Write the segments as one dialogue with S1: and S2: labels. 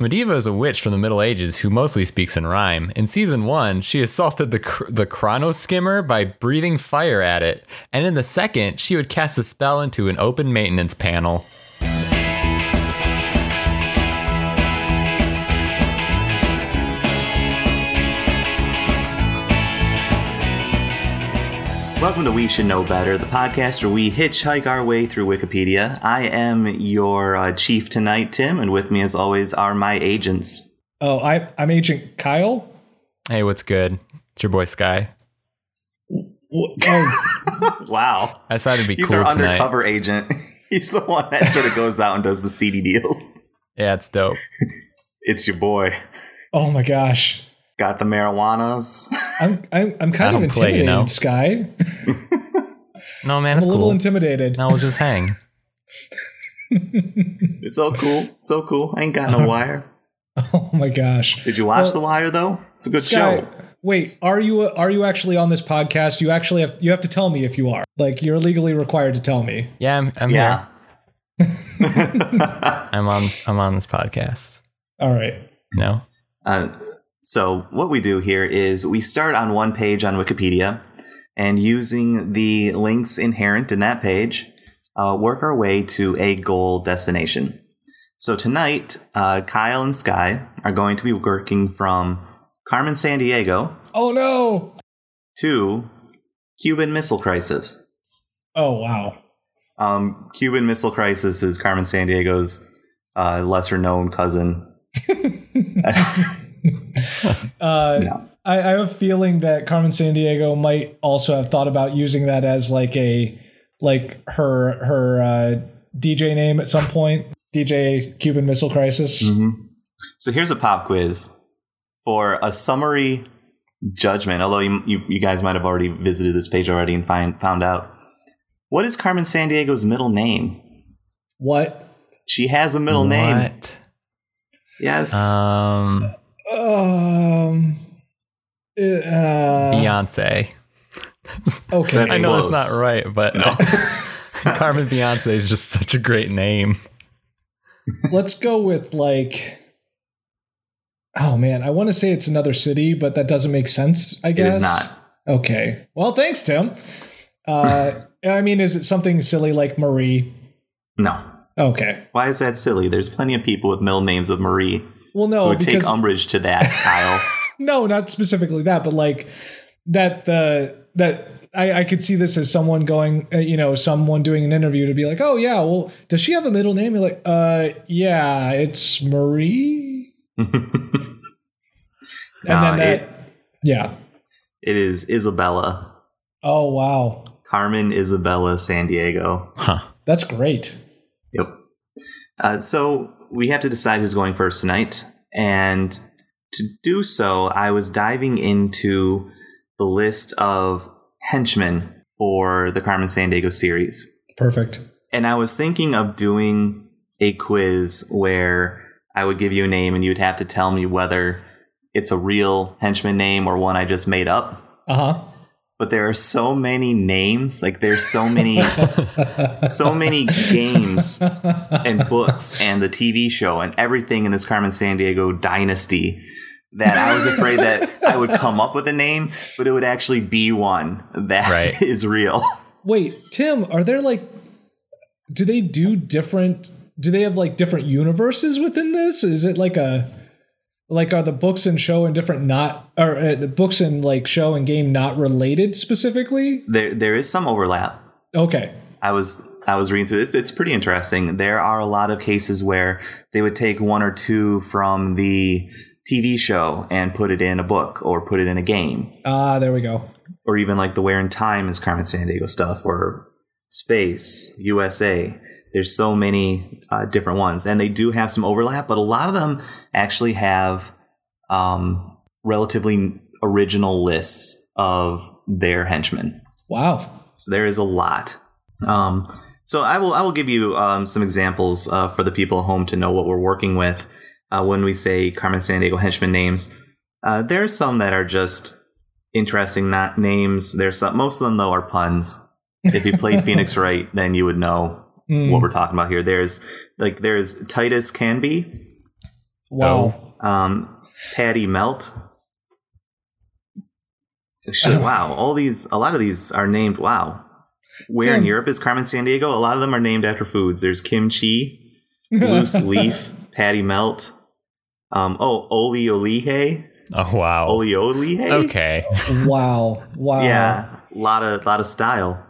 S1: Medeva is a witch from the Middle Ages who mostly speaks in rhyme. In season one, she assaulted the cr- the Chrono Skimmer by breathing fire at it, and in the second, she would cast a spell into an open maintenance panel.
S2: Welcome to We Should Know Better, the podcast where we hitchhike our way through Wikipedia. I am your uh, chief tonight, Tim, and with me, as always, are my agents.
S3: Oh, I, I'm Agent Kyle.
S1: Hey, what's good? It's your boy Sky.
S2: Oh. wow.
S1: I decided to be He's cool our tonight.
S2: undercover agent. He's the one that sort of goes out and does the CD deals.
S1: Yeah, it's dope.
S2: it's your boy.
S3: Oh my gosh.
S2: Got the marijuanas.
S3: I'm I'm, I'm kind of intimidated, you know? Sky.
S1: no man, I'm a
S3: little cool. intimidated.
S1: I we'll just hang.
S2: it's all cool. It's all cool. I ain't got no uh, wire.
S3: Oh my gosh!
S2: Did you watch well, The Wire though? It's a good Sky, show.
S3: Wait, are you are you actually on this podcast? You actually have you have to tell me if you are. Like you're legally required to tell me.
S1: Yeah, I'm. I'm yeah. Here. I'm on. I'm on this podcast.
S3: All right.
S1: No. Uh,
S2: so what we do here is we start on one page on Wikipedia and using the links inherent in that page, uh, work our way to a goal destination. So tonight, uh, Kyle and Sky are going to be working from Carmen Sandiego.
S3: Oh no!
S2: To Cuban Missile Crisis.
S3: Oh wow!
S2: Um, Cuban Missile Crisis is Carmen Sandiego's uh, lesser known cousin.
S3: uh, no. I, I, have a feeling that Carmen Sandiego might also have thought about using that as like a like her her uh, DJ name at some point. DJ Cuban Missile Crisis. Mm-hmm.
S2: So here's a pop quiz for a summary judgment. Although you, you, you guys might have already visited this page already and find found out what is Carmen Sandiego's middle name.
S3: What?
S2: She has a middle what? name. Yes. Um,
S1: um, uh, Beyonce.
S3: Okay,
S1: I know that's not right, but no. Carmen Beyonce is just such a great name.
S3: Let's go with like. Oh man, I want to say it's another city, but that doesn't make sense. I guess it
S2: is not.
S3: Okay. Well, thanks, Tim. Uh, I mean, is it something silly like Marie?
S2: No.
S3: Okay.
S2: Why is that silly? There's plenty of people with middle names of Marie.
S3: Well, no,
S2: would because, take umbrage to that, Kyle.
S3: no, not specifically that, but like that the that I, I could see this as someone going, uh, you know, someone doing an interview to be like, oh yeah, well, does she have a middle name? You're like, uh, yeah, it's Marie. and then that, it, yeah,
S2: it is Isabella.
S3: Oh wow,
S2: Carmen Isabella Sandiego.
S3: Huh, that's great.
S2: Yep. Uh, so we have to decide who's going first tonight. And to do so, I was diving into the list of henchmen for the Carmen Sandiego series.
S3: Perfect.
S2: And I was thinking of doing a quiz where I would give you a name and you'd have to tell me whether it's a real henchman name or one I just made up. Uh huh but there are so many names like there's so many so many games and books and the tv show and everything in this carmen sandiego dynasty that i was afraid that i would come up with a name but it would actually be one that right. is real
S3: wait tim are there like do they do different do they have like different universes within this is it like a like are the books and show and different not or uh, the books and like show and game not related specifically
S2: there there is some overlap
S3: okay
S2: i was i was reading through this it's pretty interesting there are a lot of cases where they would take one or two from the tv show and put it in a book or put it in a game
S3: ah uh, there we go
S2: or even like the where in time is carmen sandiego stuff or space usa there's so many uh, different ones, and they do have some overlap, but a lot of them actually have um, relatively original lists of their henchmen.
S3: Wow!
S2: So there is a lot. Um, so I will I will give you um, some examples uh, for the people at home to know what we're working with uh, when we say Carmen Sandiego henchman names. Uh, there are some that are just interesting not names. There's some, most of them though are puns. If you played Phoenix right, then you would know mm. what we're talking about here. There's like there's Titus Canby.
S3: Wow. Um,
S2: Patty Melt. Actually, wow. All these, a lot of these are named. Wow. Where in Europe is Carmen Sandiego? A lot of them are named after foods. There's kimchi, loose leaf, patty melt. Um,
S1: oh,
S2: oli Oh
S1: wow.
S2: Oli
S1: Okay.
S3: wow. Wow.
S2: Yeah. A lot of lot of style.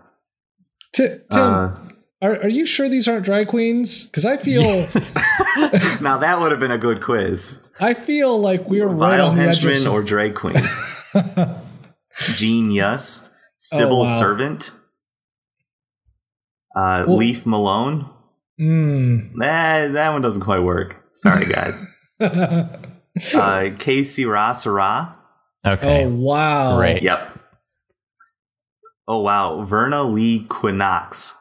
S3: Tim, Tim uh, are, are you sure these aren't drag queens? Because I feel
S2: now that would have been a good quiz.
S3: I feel like we are right henchman
S2: or drag queen. Genius, civil oh, wow. servant, uh, well, Leaf Malone.
S3: Mm.
S2: Nah, eh, that one doesn't quite work. Sorry, guys. uh, Casey Rasara.
S1: Okay. Oh
S3: wow.
S2: Great. Yep. Oh wow, Verna Lee Quinox.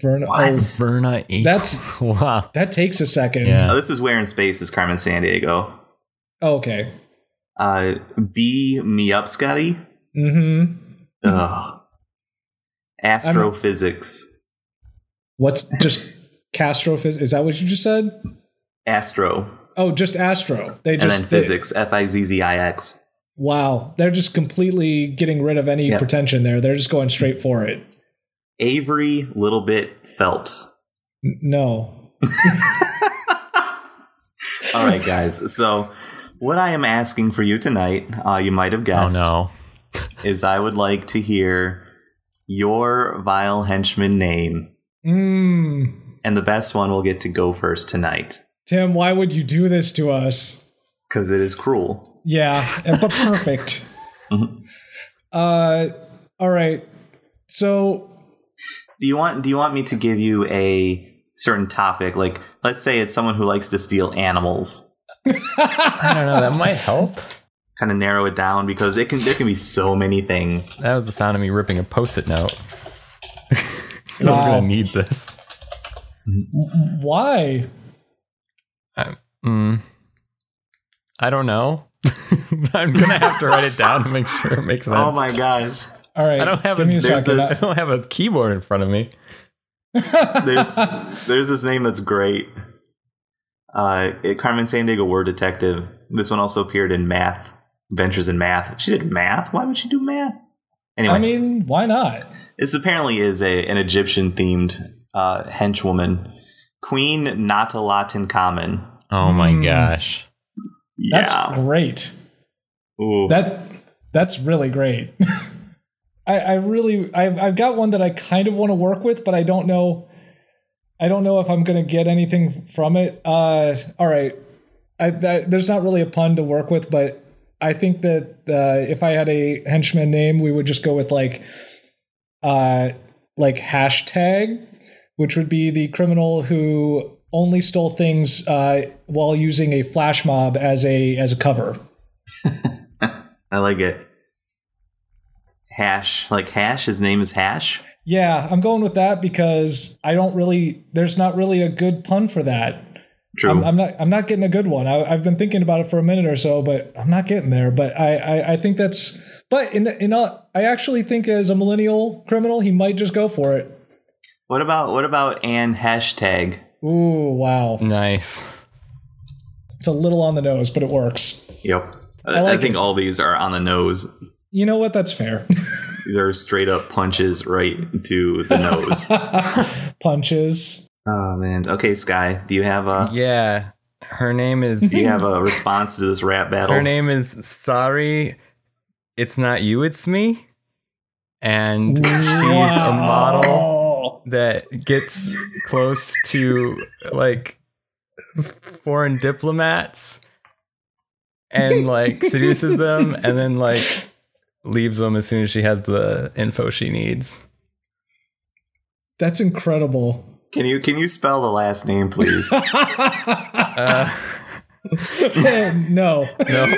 S3: Verna. Oh, what?
S1: Oh, Verna.
S3: That's wow. That takes a second. Yeah.
S2: Oh, this is where in space is Carmen Sandiego.
S3: Oh, okay.
S2: Uh, be me up, Scotty. Mm-hmm. Ugh. Astrophysics. I'm,
S3: what's just castrophysics? Is that what you just said?
S2: Astro.
S3: Oh, just astro. They just
S2: then physics. F i z z i x.
S3: Wow, they're just completely getting rid of any yep. pretension there. They're just going straight for it.
S2: Avery Little Bit Phelps?
S3: No.
S2: All right, guys. So, what I am asking for you tonight, uh, you might have oh,
S1: guessed, oh, no. is
S2: I would like to hear your vile henchman name.
S3: Mm.
S2: And the best one will get to go first tonight.
S3: Tim, why would you do this to us?
S2: Because it is cruel.
S3: Yeah, but perfect. mm-hmm. uh, all right. So
S2: do you want do you want me to give you a certain topic? Like let's say it's someone who likes to steal animals.
S1: I don't know, that might help.
S2: Kind of narrow it down because it can there can be so many things.
S1: That was the sound of me ripping a post-it note. I'm gonna need this.
S3: Why?
S1: I, mm, I don't know. I'm gonna have to write it down to make sure it makes oh sense.
S2: Oh my gosh!
S3: All right. I
S1: don't have a, a this, I don't have a keyboard in front of me.
S2: there's there's this name that's great. Uh, it, eh, Carmen Sandiego, Word Detective. This one also appeared in Math Ventures in Math. She did math. Why would she do math?
S3: Anyway, I mean, why not?
S2: This apparently is a an Egyptian themed uh, henchwoman, Queen Not a Lot in Common.
S1: Oh my mm. gosh,
S3: that's great. Ooh. That that's really great. I, I really I've, I've got one that I kind of want to work with, but I don't know I don't know if I'm gonna get anything from it. Uh, all right, I, that, there's not really a pun to work with, but I think that uh, if I had a henchman name, we would just go with like uh, like hashtag, which would be the criminal who only stole things uh, while using a flash mob as a as a cover.
S2: I like it. Hash, like Hash. His name is Hash.
S3: Yeah, I'm going with that because I don't really. There's not really a good pun for that. True. I'm, I'm not. I'm not getting a good one. I, have been thinking about it for a minute or so, but I'm not getting there. But I, I, I think that's. But in in a, I actually think as a millennial criminal, he might just go for it.
S2: What about what about an hashtag?
S3: Ooh, wow.
S1: Nice.
S3: It's a little on the nose, but it works.
S2: Yep. I, like I think it. all these are on the nose
S3: you know what? That's fair.
S2: These are straight up punches right to the nose.
S3: punches.
S2: Oh man. Okay, Sky, do you have a
S1: Yeah. Her name is
S2: Do you have a response to this rap battle?
S1: Her name is Sorry It's Not You, It's Me. And wow. she's a model that gets close to like foreign diplomats and like seduces them and then like leaves them as soon as she has the info she needs.
S3: That's incredible.
S2: Can you can you spell the last name, please?
S3: uh, no, no.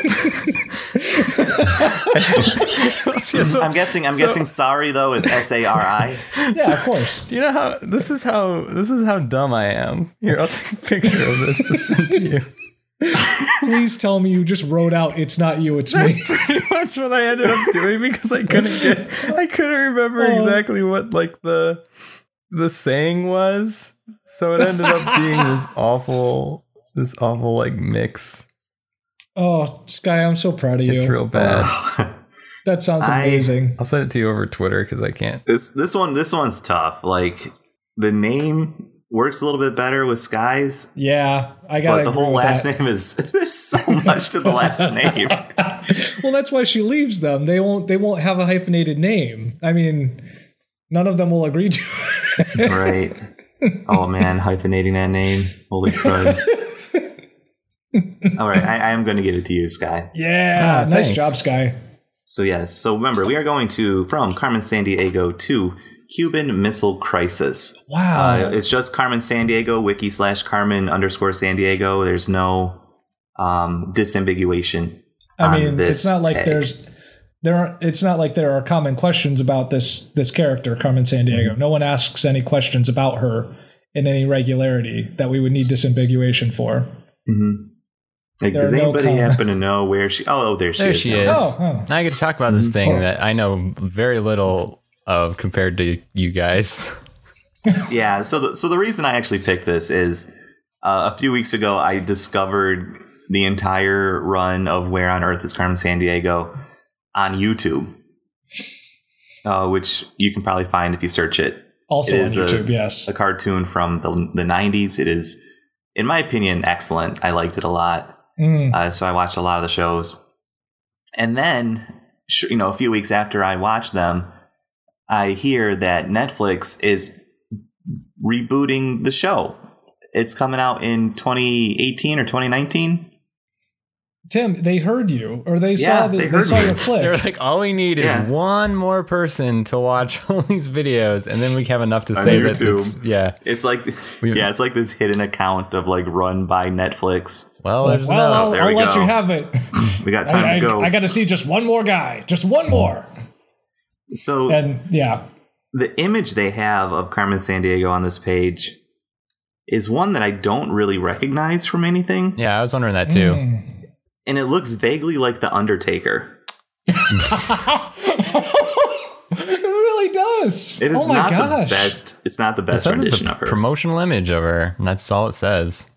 S2: I'm guessing. I'm so, guessing. Sorry though is S A R I.
S3: Yeah, so, of course.
S1: Do you know how this is how this is how dumb I am? Here, I'll take a picture of this to send to you.
S3: Please tell me you just wrote out "It's not you, it's me." That's
S1: pretty much what I ended up doing because I couldn't get, I couldn't remember oh. exactly what like the the saying was, so it ended up being this awful, this awful like mix.
S3: Oh, Sky, I'm so proud of you.
S1: It's real bad. Oh.
S3: that sounds amazing.
S1: I, will send it to you over Twitter because I can't.
S2: This this one this one's tough. Like the name works a little bit better with skies.
S3: Yeah, I got.
S2: But the whole last that. name is there's so much to the last name.
S3: well, that's why she leaves them. They won't. They won't have a hyphenated name. I mean, none of them will agree to. it.
S2: right. Oh man, hyphenating that name. Holy crud. All right, I, I am going to give it to you, Sky.
S3: Yeah, ah, nice thanks. job, Sky.
S2: So yes, yeah, so remember we are going to from Carmen Sandiego to Cuban Missile Crisis.
S3: Wow.
S2: Uh, it's just Carmen Sandiego, wiki slash Carmen underscore Sandiego. There's no um, disambiguation. I mean,
S3: it's not like tag. there's there are it's not like there are common questions about this this character, Carmen Sandiego. Mm-hmm. No one asks any questions about her in any regularity that we would need disambiguation for.
S2: Mm-hmm. Like, does anybody no happen to know where she? Oh, oh
S1: there
S2: she there
S1: is. She is. Oh, oh. Now I get to talk about this thing oh. that I know very little of compared to you guys.
S2: yeah. So the, so the reason I actually picked this is uh, a few weeks ago I discovered the entire run of Where on Earth is Carmen Sandiego on YouTube, uh, which you can probably find if you search it.
S3: Also on YouTube, a, yes.
S2: A cartoon from the, the 90s. It is, in my opinion, excellent. I liked it a lot. Mm. Uh, so I watched a lot of the shows. And then, you know, a few weeks after I watched them, I hear that Netflix is rebooting the show. It's coming out in 2018 or 2019. Tim,
S3: they heard you, or they yeah, saw the, they, they saw your
S1: clip. They're like, all we need yeah. is one more person to watch all these videos, and then we have enough to say that. It's, yeah,
S2: it's like, yeah, it's like this hidden account of like run by Netflix.
S1: Well, there's well, no. I'll,
S3: there I'll we let go. you have it.
S2: we got time I, to go.
S3: I, I
S2: got to
S3: see just one more guy, just one more.
S2: So
S3: and yeah,
S2: the image they have of Carmen Sandiego on this page is one that I don't really recognize from anything.
S1: Yeah, I was wondering that too.
S2: Mm. And it looks vaguely like the Undertaker. it
S3: really does.
S2: It is oh not gosh. the best. It's not the best rendition of
S1: her. Promotional image of her. And that's all it says.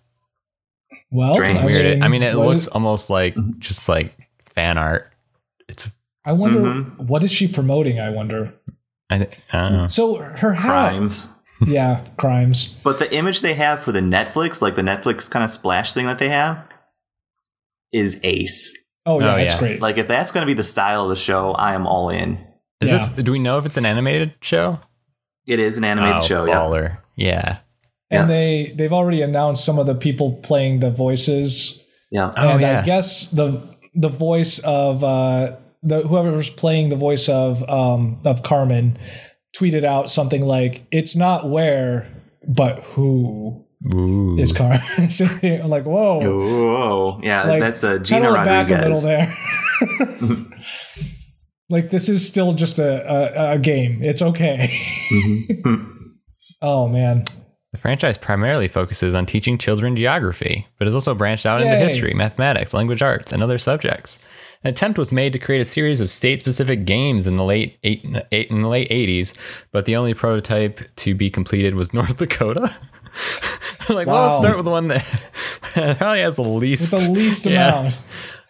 S1: Well, strange, I mean, weird. I mean, it looks is- almost like mm-hmm. just like fan art. It's
S3: I wonder mm-hmm. what is she promoting. I wonder. I, th- I So her
S2: hat. crimes.
S3: yeah, crimes.
S2: But the image they have for the Netflix, like the Netflix kind of splash thing that they have, is ace.
S3: Oh yeah, oh, that's yeah. great.
S2: Like if that's going to be the style of the show, I am all in.
S1: Is yeah. this? Do we know if it's an animated show?
S2: It is an animated oh, show.
S1: Baller.
S2: Yeah.
S3: yeah. And they they've already announced some of the people playing the voices.
S2: Yeah.
S3: Oh, and
S2: yeah.
S3: I guess the the voice of uh, the whoever was playing the voice of um, of Carmen tweeted out something like, "It's not where, but who." Ooh. Is Carmen I'm like whoa?
S2: Whoa, yeah, like, that's uh, a Gina Rodriguez. Back
S3: a little there. like this is still just a, a, a game. It's okay. mm-hmm. Oh man.
S1: The franchise primarily focuses on teaching children geography, but has also branched out Yay. into history, mathematics, language arts, and other subjects. An attempt was made to create a series of state-specific games in the late eight, eight in the late 80s, but the only prototype to be completed was North Dakota. like, wow. well, let's start with the one that probably has the least,
S3: the least yeah. amount.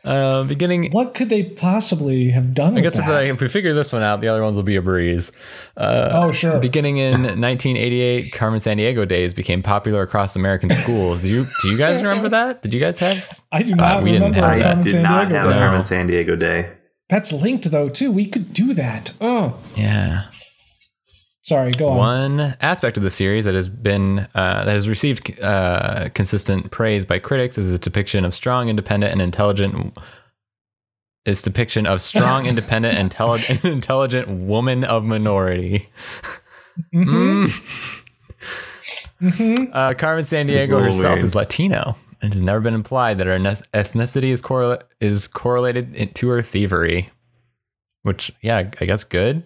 S1: Uh, beginning.
S3: What could they possibly have done? I guess if, if,
S1: we figure this one out, the other ones will be a breeze. Uh, oh
S3: sure.
S1: Beginning in 1988, Carmen Sandiego Days became popular across American schools. do you do you guys remember that? Did you guys have?
S3: I do not uh, we remember. Didn't have I
S2: Carmen
S3: did not have
S2: Carmen Sandiego Day.
S3: That's linked though too. We could do that. Oh
S1: yeah
S3: sorry, go on.
S1: One aspect of the series that has been uh, that has received uh, consistent praise by critics is its depiction of strong, independent, and intelligent. Its depiction of strong, independent, intelligent, intelligent woman of minority. Mm-hmm. Mm. Mm-hmm. Uh, Carmen Sandiego herself weird. is Latino. and has never been implied that her ethnicity is is correlated to her thievery, which yeah, I guess good.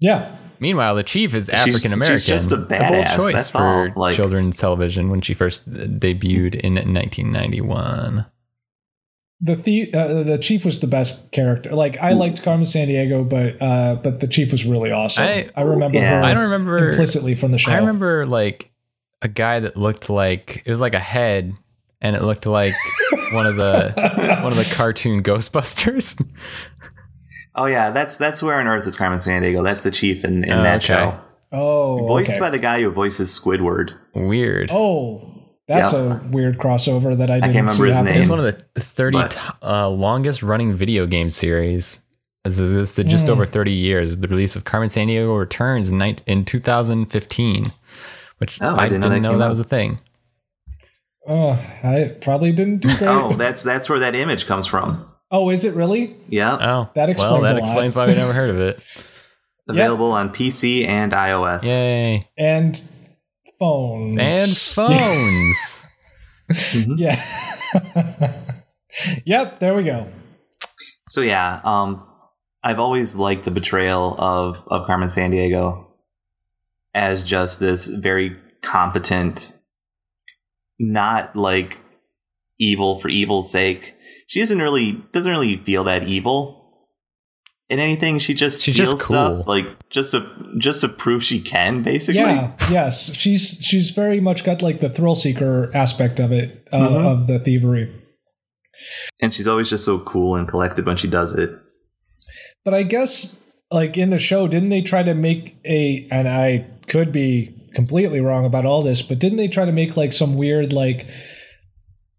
S3: Yeah,
S1: Meanwhile, the chief is African American. She's just
S2: a badass. A choice
S1: for like, children's television when she first debuted in 1991. The the,
S3: uh, the chief was the best character. Like I liked Carmen Sandiego, but uh, but the chief was really awesome. I, I remember yeah. her. I don't remember implicitly from the show. I
S1: remember like a guy that looked like it was like a head, and it looked like one of the one of the cartoon Ghostbusters.
S2: Oh yeah, that's that's where on Earth is Carmen Sandiego. That's the chief in, in oh, that okay. show. Oh, voiced okay. by the guy who voices Squidward.
S1: Weird.
S3: Oh, that's yep. a weird crossover that I didn't I can't remember see his happen. name.
S1: It's one of the thirty t- uh, longest running video game series. This is just mm. over thirty years. The release of Carmen Sandiego returns in, ni- in 2015, which oh, I, I, didn't know, that, know that was a thing.
S3: Oh, I probably didn't do
S2: oh, that's that's where that image comes from.
S3: Oh, is it really?
S2: Yeah.
S1: Oh, that explains. Well, that explains why we never heard of it.
S2: Available yep. on PC and iOS.
S1: Yay!
S3: And phones.
S1: And phones. mm-hmm.
S3: Yeah. yep. There we go.
S2: So yeah, um, I've always liked the betrayal of of Carmen Sandiego as just this very competent, not like evil for evil's sake she doesn't really doesn't really feel that evil in anything. She just she's steals just cool. stuff like just to just to prove she can, basically. Yeah.
S3: yes. She's she's very much got like the thrill seeker aspect of it uh, mm-hmm. of the thievery.
S2: And she's always just so cool and collected when she does it.
S3: But I guess like in the show, didn't they try to make a and I could be completely wrong about all this, but didn't they try to make like some weird like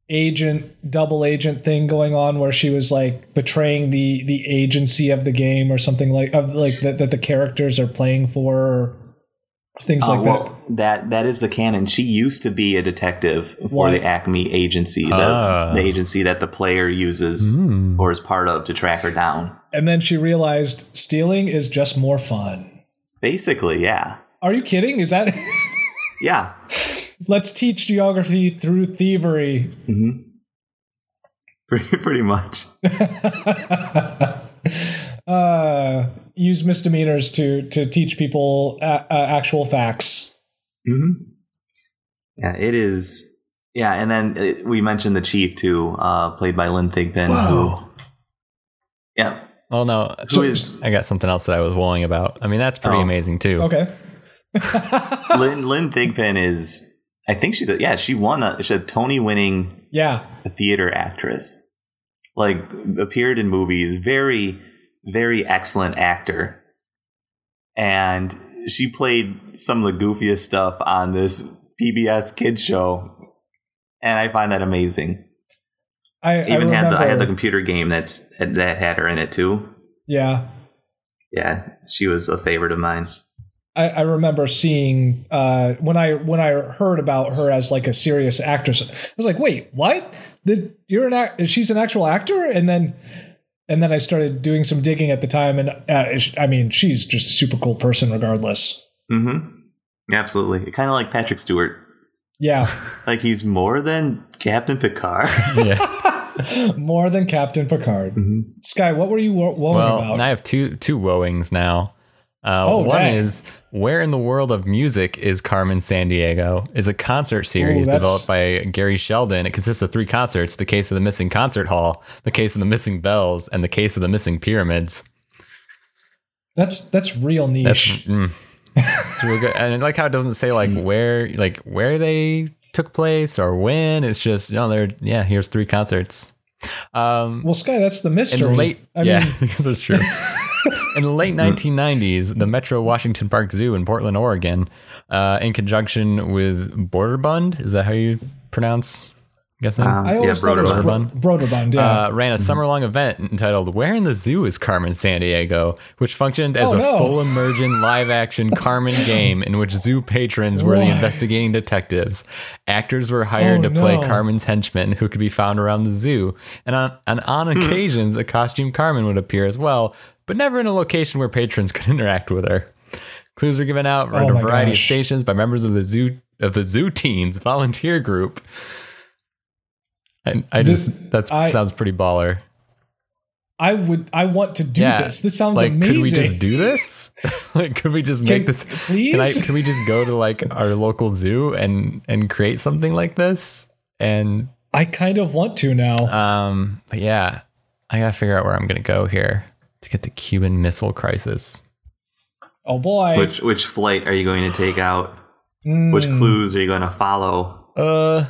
S3: agent double agent thing going on where she was like betraying the the agency of the game or something like of like that, that the characters are playing for or things uh, like well,
S2: that. That that is the canon. She used to be a detective for what? the Acme agency, the, ah. the, agency that the player uses mm. or is part of to track her down.
S3: And then she realized stealing is just more fun.
S2: Basically, yeah.
S3: Are you kidding? Is that
S2: Yeah
S3: let's teach geography through thievery.
S2: Mm-hmm. Pretty, pretty much. uh,
S3: use misdemeanors to to teach people a, uh, uh, actual facts. Mm-hmm.
S2: Yeah, it is. Yeah, and then it, uh, we mentioned the chief too, uh, played by Lynn Thigpen. Whoa. Oh, who, yeah.
S1: Well, no, Who is? I got something else that I was worrying about. I mean, that's pretty oh, amazing too.
S3: Okay. Lynn
S2: Lynn Thigpen is I think she's a, yeah, she won a, she's a Tony winning
S3: yeah
S2: theater actress. Like appeared in movies, very very excellent actor. And she played some of the goofiest stuff on this PBS kid show. And I find that amazing. I, I even had the I had the computer game that's that had her in it too.
S3: Yeah.
S2: Yeah, she was a favorite of mine.
S3: I, I remember seeing uh, when I when I heard about her as like a serious actress, I was like, wait, what? This, you're an act- she's an actual actor, and then and then I started doing some digging at the time, and uh, I mean, she's just a super cool person, regardless. hmm
S2: Absolutely, kind of like Patrick Stewart.
S3: Yeah,
S2: like he's more than Captain Picard. yeah,
S3: more than Captain Picard. Mm-hmm. Sky, what were you wo- wowing well, about?
S1: I have two two wowings now. Uh, oh, one dang. is Where in the World of Music is Carmen Sandiego? is a concert series Ooh, developed by Gary Sheldon. It consists of three concerts: the case of the missing concert hall, the case of the missing bells, and the case of the missing pyramids.
S3: That's that's real niche. That's, mm, it's
S1: real good, and I like how it doesn't say like where like where they took place or when. It's just you no, know, they're yeah. Here's three concerts.
S3: Um, well, Sky, that's the mystery.
S1: Late, I yeah, mean, that's true. in the late 1990s, mm. the Metro Washington Park Zoo in Portland, Oregon, uh, in conjunction with Borderbund, is that how you pronounce? Guessing?
S3: Um, I always yeah, Borderbund.
S1: Borderbund. yeah. Uh, ran a mm-hmm. summer long event entitled Where in the Zoo is Carmen Sandiego, which functioned as oh, a no. full immersion live action Carmen game in which zoo patrons were Why? the investigating detectives. Actors were hired oh, to play no. Carmen's henchmen who could be found around the zoo, and on, and on hmm. occasions, a costume Carmen would appear as well, but never in a location where patrons could interact with her. Clues were given out at oh a variety gosh. of stations by members of the zoo of the zoo teens volunteer group. I, I just that sounds pretty baller.
S3: I would I want to do yeah. this. This sounds like, amazing. Could we
S1: just do this? like could we just make can, this please? Can, I, can we just go to like our local zoo and and create something like this? And
S3: I kind of want to now. Um
S1: but yeah, I gotta figure out where I'm gonna go here to get the Cuban Missile Crisis.
S3: Oh boy!
S2: Which which flight are you going to take out? Mm. Which hmm. clues are you going to follow? Uh,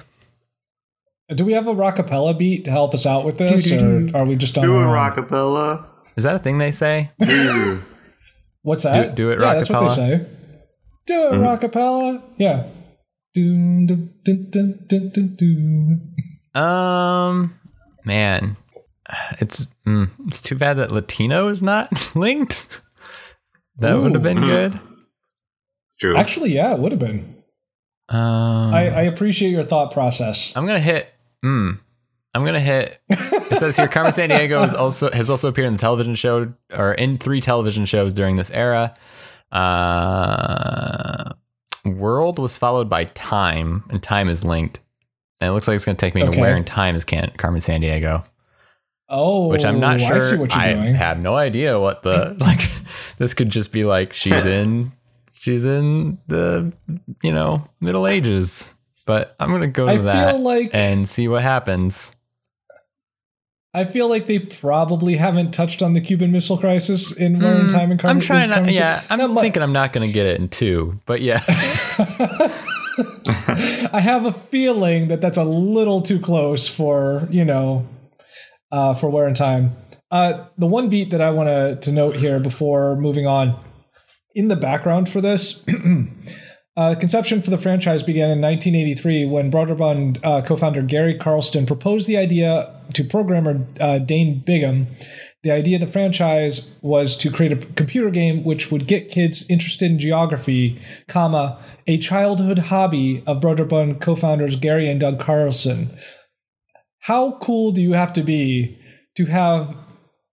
S3: do we have a rockapella beat to help us out with this, or are we just on
S2: doing rockapella?
S1: Is that a thing they say?
S3: What's that?
S1: Do, do it yeah, rockapella. That's what they say.
S3: Do it mm. rockapella. Yeah.
S1: um, man, it's mm, it's too bad that Latino is not linked. That would have been good.
S3: True. Actually, yeah, it would have been. Um, I, I appreciate your thought process.
S1: I'm gonna hit. Mm, I'm gonna hit. It says here, Carmen Sandiego has also has also appeared in the television show or in three television shows during this era. Uh, World was followed by Time, and Time is linked. And it looks like it's gonna take me okay. to where in time is Can- Carmen Sandiego.
S3: Oh,
S1: which I'm not oh, sure. I, I have no idea what the like. This could just be like she's in, she's in the you know Middle Ages. But I'm gonna go to I that like, and see what happens.
S3: I feel like they probably haven't touched on the Cuban Missile Crisis in modern hmm, time and
S1: I'm trying not. Yeah, I'm not thinking I'm not gonna get it in two, but yes.
S3: I have a feeling that that's a little too close for you know uh, for wear and time. Uh, the one beat that I want to note here before moving on in the background for this. Uh, conception for the franchise began in 1983 when Broderbund uh, co founder Gary Carlston proposed the idea to programmer uh, Dane Bigham. The idea of the franchise was to create a computer game which would get kids interested in geography, comma, a childhood hobby of Broderbund co founders Gary and Doug Carlson how cool do you have to be to have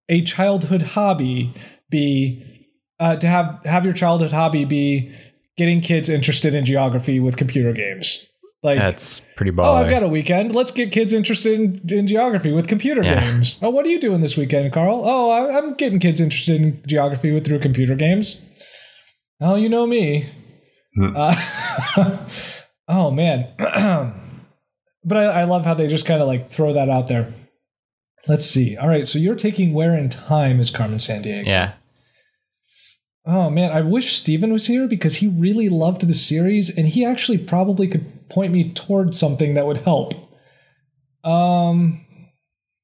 S3: a childhood hobby be uh, to have have your childhood hobby be getting kids interested in geography with computer games
S1: like that's pretty baller. Oh,
S3: I've got a weekend. Let's get kids interested in, in geography with computer yeah. games. Oh, what are you doing this weekend, Carl? Oh, I, am getting kids interested in geography with through computer games. Oh, you know me. Mm. Uh, oh man. but I, I love how they just kind of like throw that out there. Let's see. All right, so you're taking Where in Time is Carmen Sandiego.
S1: Yeah.
S3: Oh man, I wish Steven was here because he really loved the series and he actually probably could point me towards something that would help. Um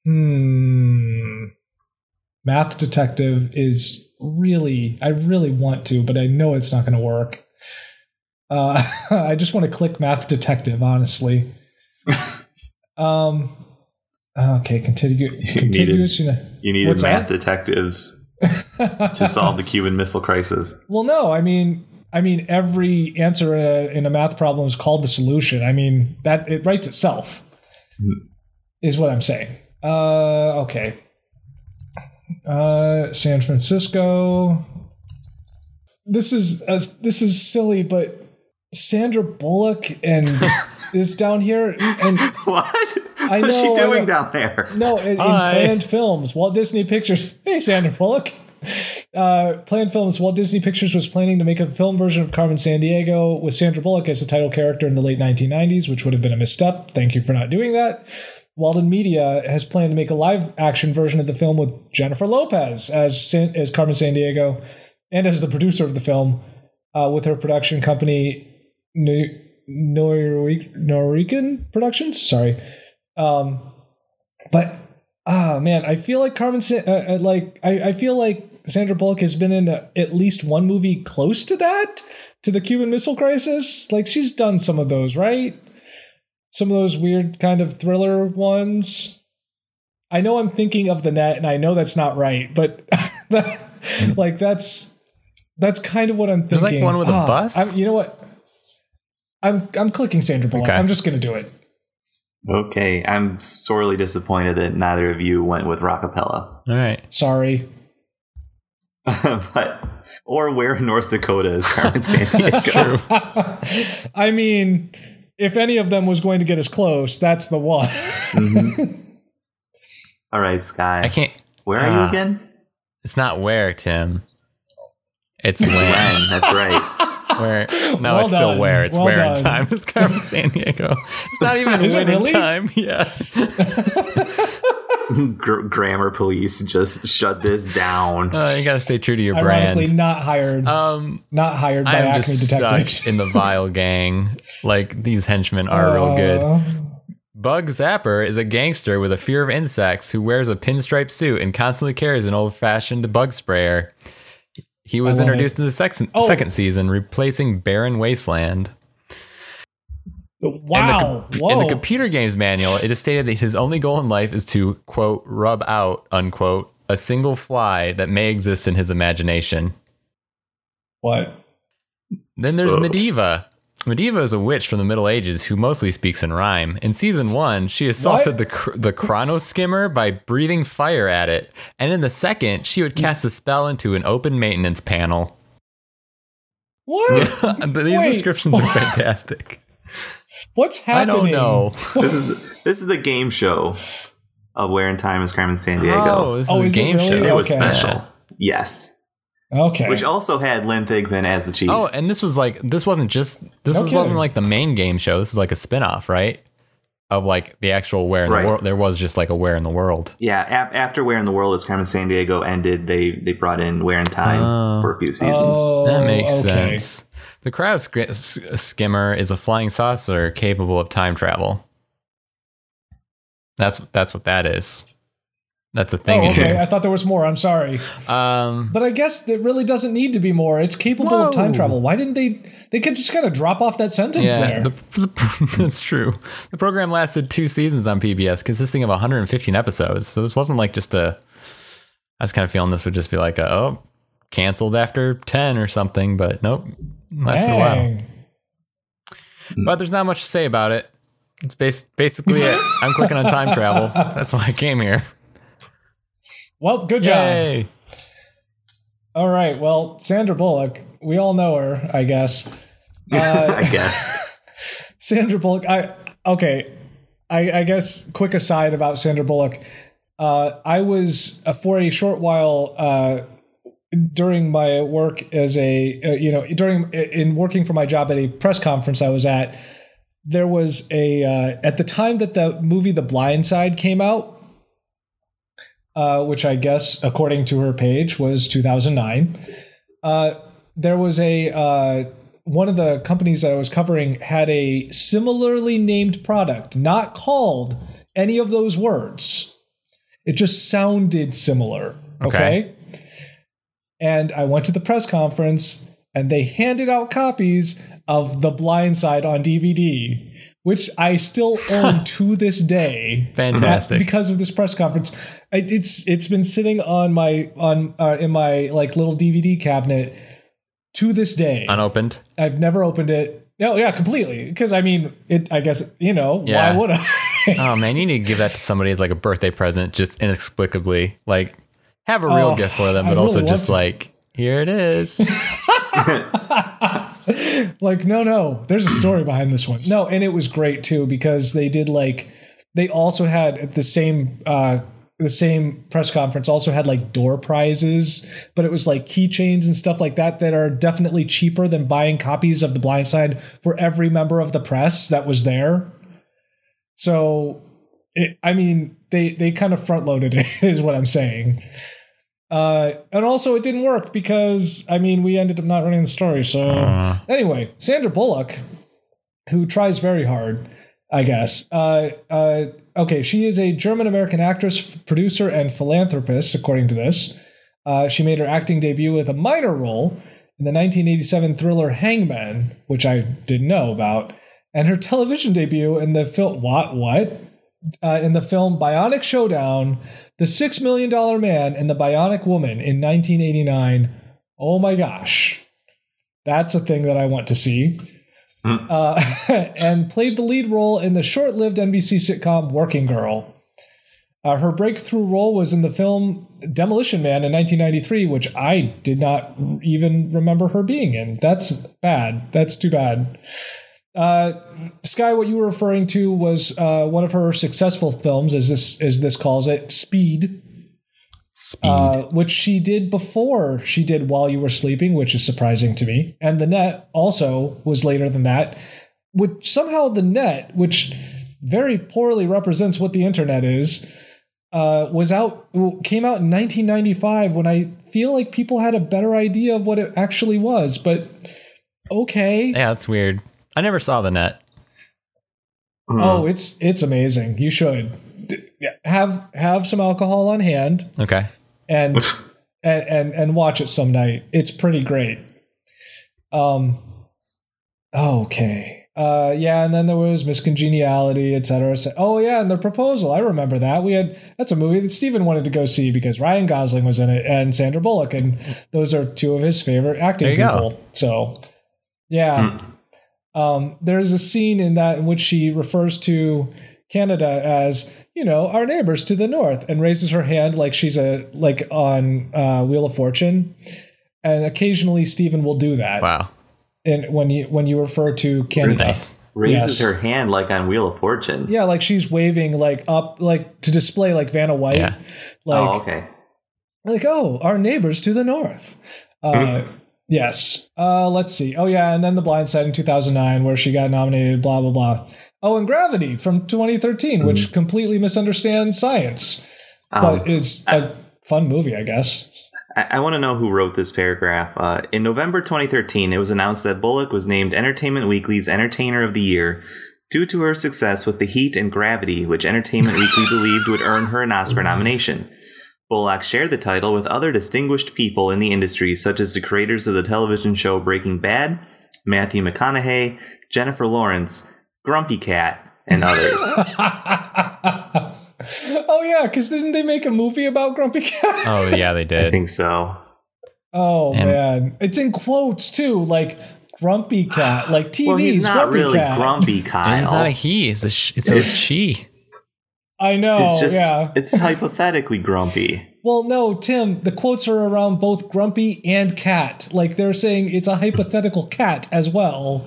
S3: hmm. Math Detective is really I really want to, but I know it's not going to work. Uh, I just want to click Math Detective, honestly um. Okay. Continue. You needed,
S2: you needed math that? detectives to solve the Cuban Missile Crisis.
S3: Well, no. I mean, I mean, every answer in uh, a, in a math problem is called the solution. I mean, that it writes itself. Mm. Is what I'm saying. Uh, okay. Uh, San Francisco. This is uh, this is silly, but Sandra Bullock and is down here and
S2: what? I know, What's she doing down there?
S3: No, in, in planned films, Walt Disney Pictures. Hey, Sandra Bullock. Uh, planned films. Walt Disney Pictures was planning to make a film version of Carmen Sandiego with Sandra Bullock as the title character in the late 1990s, which would have been a misstep. Thank you for not doing that. Walden Media has planned to make a live action version of the film with Jennifer Lopez as San, as Carmen Sandiego and as the producer of the film uh, with her production company Nuyorican Productions. Sorry, um, but ah man, I feel like Carmen. Uh, uh, like I, I feel like Sandra Bullock has been in a, at least one movie close to that, to the Cuban Missile Crisis. Like she's done some of those, right? Some of those weird kind of thriller ones. I know I'm thinking of the net, and I know that's not right, but that, like that's that's kind of what I'm thinking. There's like one
S1: with ah, a bus. i
S3: you know what? I'm I'm clicking Sandra Bullock. Okay. I'm just gonna do it.
S2: Okay, I'm sorely disappointed that neither of you went with Rockapella.
S1: All right,
S3: sorry.
S2: but or where North Dakota is Carmen San Diego.
S3: I mean, if any of them was going to get as close, that's the one. mm-hmm.
S2: All right, Sky.
S1: I can't.
S2: Where are uh, you again?
S1: It's not where, Tim. It's when. when.
S2: That's right.
S1: where, no, well it's done. still where. It's well where done. in time is Carmen Sandiego. It's not even is when really? in time. Yeah.
S2: Gr- grammar police just shut this down.
S1: Uh, you gotta stay true to your
S3: Ironically, brand. Not hired. Um, not hired. By I'm just stuck
S1: in the vile gang. Like these henchmen are uh, real good. Uh. Bug Zapper is a gangster with a fear of insects who wears a pinstripe suit and constantly carries an old-fashioned bug sprayer. He was introduced in the sex- oh. second season, replacing Barren Wasteland.
S3: Wow. In the,
S1: in the computer games manual, it is stated that his only goal in life is to, quote, rub out, unquote, a single fly that may exist in his imagination.
S3: What?
S1: Then there's Ugh. Medeva is a witch from the Middle Ages who mostly speaks in rhyme. In season one, she assaulted what? the the Chrono Skimmer by breathing fire at it, and in the second, she would cast a spell into an open maintenance panel.
S3: What?
S1: These Wait, descriptions what? are fantastic.
S3: What's happening?
S1: I don't know.
S2: this is the, this is the game show of Where in Time is Crime in San Diego.
S1: Oh, this is oh, a game
S2: really?
S1: show. It
S2: was okay. special. Yes.
S3: Okay.
S2: Which also had Lynn Thigpen as the chief.
S1: Oh, and this was like this wasn't just this was, not like the main game show. This was like a spin-off, right? Of like the actual Where in right. the World. There was just like a Where in the World.
S2: Yeah, after Where in the World is Carmen Sandiego ended, they they brought in Where in Time oh. for a few seasons.
S1: Oh, that makes okay. sense. The Chrono Skimmer is a flying saucer capable of time travel. That's that's what that is. That's a thing.
S3: Oh, okay, I thought there was more. I'm sorry. Um, but I guess it really doesn't need to be more. It's capable whoa. of time travel. Why didn't they? They could just kind of drop off that sentence yeah, there. The,
S1: the, that's true. The program lasted two seasons on PBS, consisting of 115 episodes. So this wasn't like just a. I was kind of feeling this would just be like a, oh, canceled after 10 or something, but nope, lasted Dang. a while. But there's not much to say about it. It's bas- basically it. I'm clicking on time travel. That's why I came here.
S3: Well, good job. All right. Well, Sandra Bullock, we all know her, I guess.
S2: Uh, I guess.
S3: Sandra Bullock, I okay. I, I guess quick aside about Sandra Bullock. Uh, I was uh, for a short while uh, during my work as a uh, you know during uh, in working for my job at a press conference I was at. There was a uh, at the time that the movie The Blind Side came out. Uh, which I guess, according to her page, was 2009. Uh, there was a uh, one of the companies that I was covering had a similarly named product, not called any of those words. It just sounded similar. Okay. okay? And I went to the press conference and they handed out copies of The Blind Side on DVD which I still own to this day.
S1: Fantastic.
S3: Because of this press conference, it, it's it's been sitting on my on uh, in my like little DVD cabinet to this day,
S1: unopened.
S3: I've never opened it. No, yeah, completely. Because I mean, it. I guess you know yeah. why would I?
S1: oh man, you need to give that to somebody as like a birthday present, just inexplicably. Like, have a real oh, gift for them, but also just to. like, here it is.
S3: like, no, no, there's a story behind this one. No, and it was great too because they did like they also had the same uh the same press conference also had like door prizes, but it was like keychains and stuff like that that are definitely cheaper than buying copies of The Blind Side for every member of the press that was there. So, it, I mean, they they kind of front loaded it, is what I'm saying. Uh, and also, it didn't work because I mean, we ended up not running the story. So uh. anyway, Sandra Bullock, who tries very hard, I guess. Uh, uh, okay, she is a German American actress, producer, and philanthropist, according to this. Uh, she made her acting debut with a minor role in the 1987 thriller Hangman, which I didn't know about, and her television debut in the film What What uh, in the film Bionic Showdown, The Six Million Dollar Man and the Bionic Woman in 1989. Oh my gosh. That's a thing that I want to see. Mm. Uh, and played the lead role in the short lived NBC sitcom Working Girl. Uh, her breakthrough role was in the film Demolition Man in 1993, which I did not even remember her being in. That's bad. That's too bad uh, Sky, what you were referring to was uh, one of her successful films, as this as this calls it, Speed. Speed, uh, which she did before she did While You Were Sleeping, which is surprising to me. And The Net also was later than that. Which somehow The Net, which very poorly represents what the internet is, uh, was out came out in 1995 when I feel like people had a better idea of what it actually was. But okay,
S1: yeah, that's weird. I never saw the net.
S3: Hmm. Oh, it's it's amazing. You should have have some alcohol on hand.
S1: Okay.
S3: And and, and and watch it some night. It's pretty great. Um. Okay. Uh, yeah, and then there was Miss Congeniality, et cetera, Oh yeah, and the proposal. I remember that we had. That's a movie that Steven wanted to go see because Ryan Gosling was in it and Sandra Bullock, and those are two of his favorite acting people. Go. So, yeah. Mm. Um, there's a scene in that in which she refers to Canada as you know our neighbors to the north and raises her hand like she's a like on uh, Wheel of Fortune, and occasionally Stephen will do that.
S1: Wow!
S3: And when you when you refer to Canada. Nice.
S2: Raises yes. her hand like on Wheel of Fortune.
S3: Yeah, like she's waving like up, like to display like Vanna White. Yeah.
S2: Like, oh, okay.
S3: Like, oh, our neighbors to the north. Uh, mm-hmm. Yes. Uh, let's see. Oh yeah, and then The Blind Side in 2009, where she got nominated. Blah blah blah. Oh, and Gravity from 2013, mm. which completely misunderstands science, um, but is a fun movie, I guess.
S2: I, I want to know who wrote this paragraph. Uh, in November 2013, it was announced that Bullock was named Entertainment Weekly's Entertainer of the Year due to her success with The Heat and Gravity, which Entertainment Weekly believed would earn her an Oscar nomination. Bullock shared the title with other distinguished people in the industry, such as the creators of the television show Breaking Bad, Matthew McConaughey, Jennifer Lawrence, Grumpy Cat, and others.
S3: oh, yeah, because didn't they make a movie about Grumpy Cat?
S1: oh, yeah, they did. I
S2: think so.
S3: Oh, and man. It's in quotes, too. Like, Grumpy Cat, like TV's well,
S1: he's
S3: not grumpy
S2: really
S3: cat.
S2: grumpy, Kyle.
S1: And it's not a he; it's a sh- it's a she.
S3: I know. It's just yeah.
S2: it's hypothetically grumpy.
S3: Well, no, Tim, the quotes are around both grumpy and cat. Like they're saying it's a hypothetical cat as well.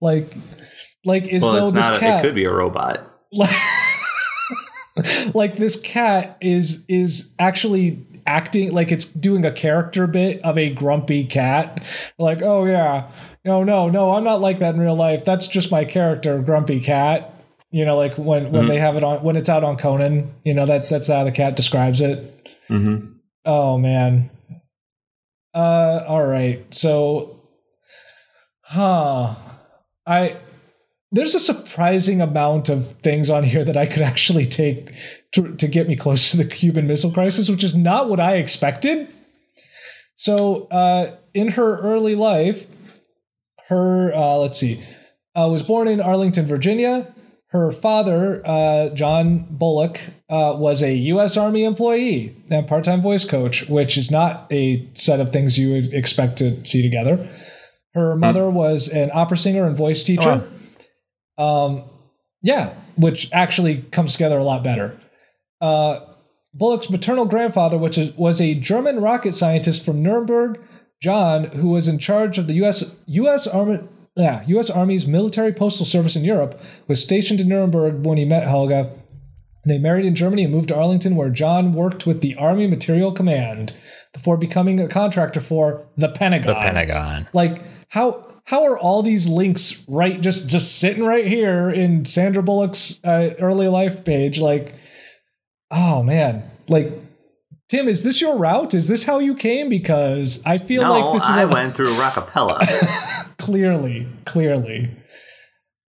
S3: Like like is well, though this not, cat
S2: it could be a robot.
S3: Like, like this cat is is actually acting like it's doing a character bit of a grumpy cat. Like, oh yeah. No, no, no, I'm not like that in real life. That's just my character, grumpy cat. You know, like when when mm-hmm. they have it on when it's out on Conan. You know that that's how the cat describes it. Mm-hmm. Oh man. Uh, all right. So, huh? I there's a surprising amount of things on here that I could actually take to, to get me close to the Cuban Missile Crisis, which is not what I expected. So, uh, in her early life, her uh, let's see, uh, was born in Arlington, Virginia. Her father, uh, John Bullock, uh, was a U.S. Army employee and part time voice coach, which is not a set of things you would expect to see together. Her hmm. mother mm. was an opera singer and voice teacher. Oh. Um, yeah, which actually comes together a lot better. Uh, Bullock's maternal grandfather, which is, was a German rocket scientist from Nuremberg, John, who was in charge of the U.S. U.S. Army yeah, U.S. Army's military postal service in Europe was stationed in Nuremberg when he met Helga. They married in Germany and moved to Arlington, where John worked with the Army Material Command before becoming a contractor for the Pentagon.
S1: The Pentagon.
S3: Like how how are all these links right just just sitting right here in Sandra Bullock's uh, early life page? Like, oh man, like Tim, is this your route? Is this how you came? Because I feel no, like this is.
S2: I a- went through Rockapella.
S3: clearly, clearly,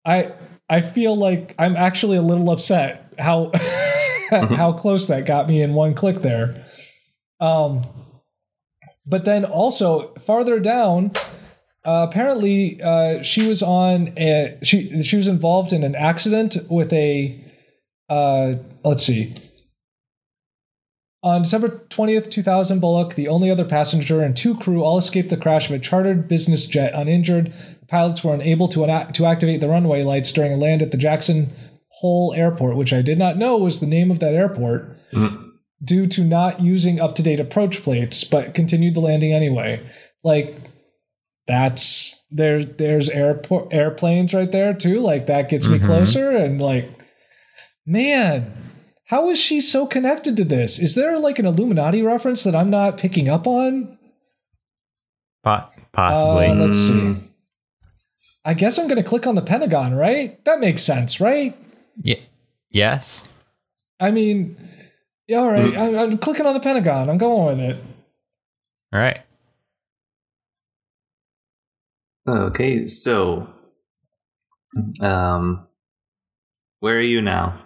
S3: I I feel like I'm actually a little upset how mm-hmm. how close that got me in one click there. Um, but then also farther down, uh, apparently uh, she was on a, she she was involved in an accident with a uh, let's see on December 20th, 2000, Bullock, the only other passenger, and two crew all escaped the crash of a chartered business jet uninjured. The pilots were unable to, una- to activate the runway lights during a land at the Jackson Hole Airport, which I did not know was the name of that airport, mm. due to not using up to date approach plates, but continued the landing anyway. Like, that's there, there's airport airplanes right there too. Like, that gets mm-hmm. me closer, and like, man how is she so connected to this? Is there like an Illuminati reference that I'm not picking up on?
S1: possibly. Uh, let's see. Hmm.
S3: I guess I'm going to click on the Pentagon, right? That makes sense, right?
S1: Yeah. Yes.
S3: I mean, yeah, all right. Mm. I'm, I'm clicking on the Pentagon. I'm going with it.
S1: All right.
S2: Okay, so um where are you now?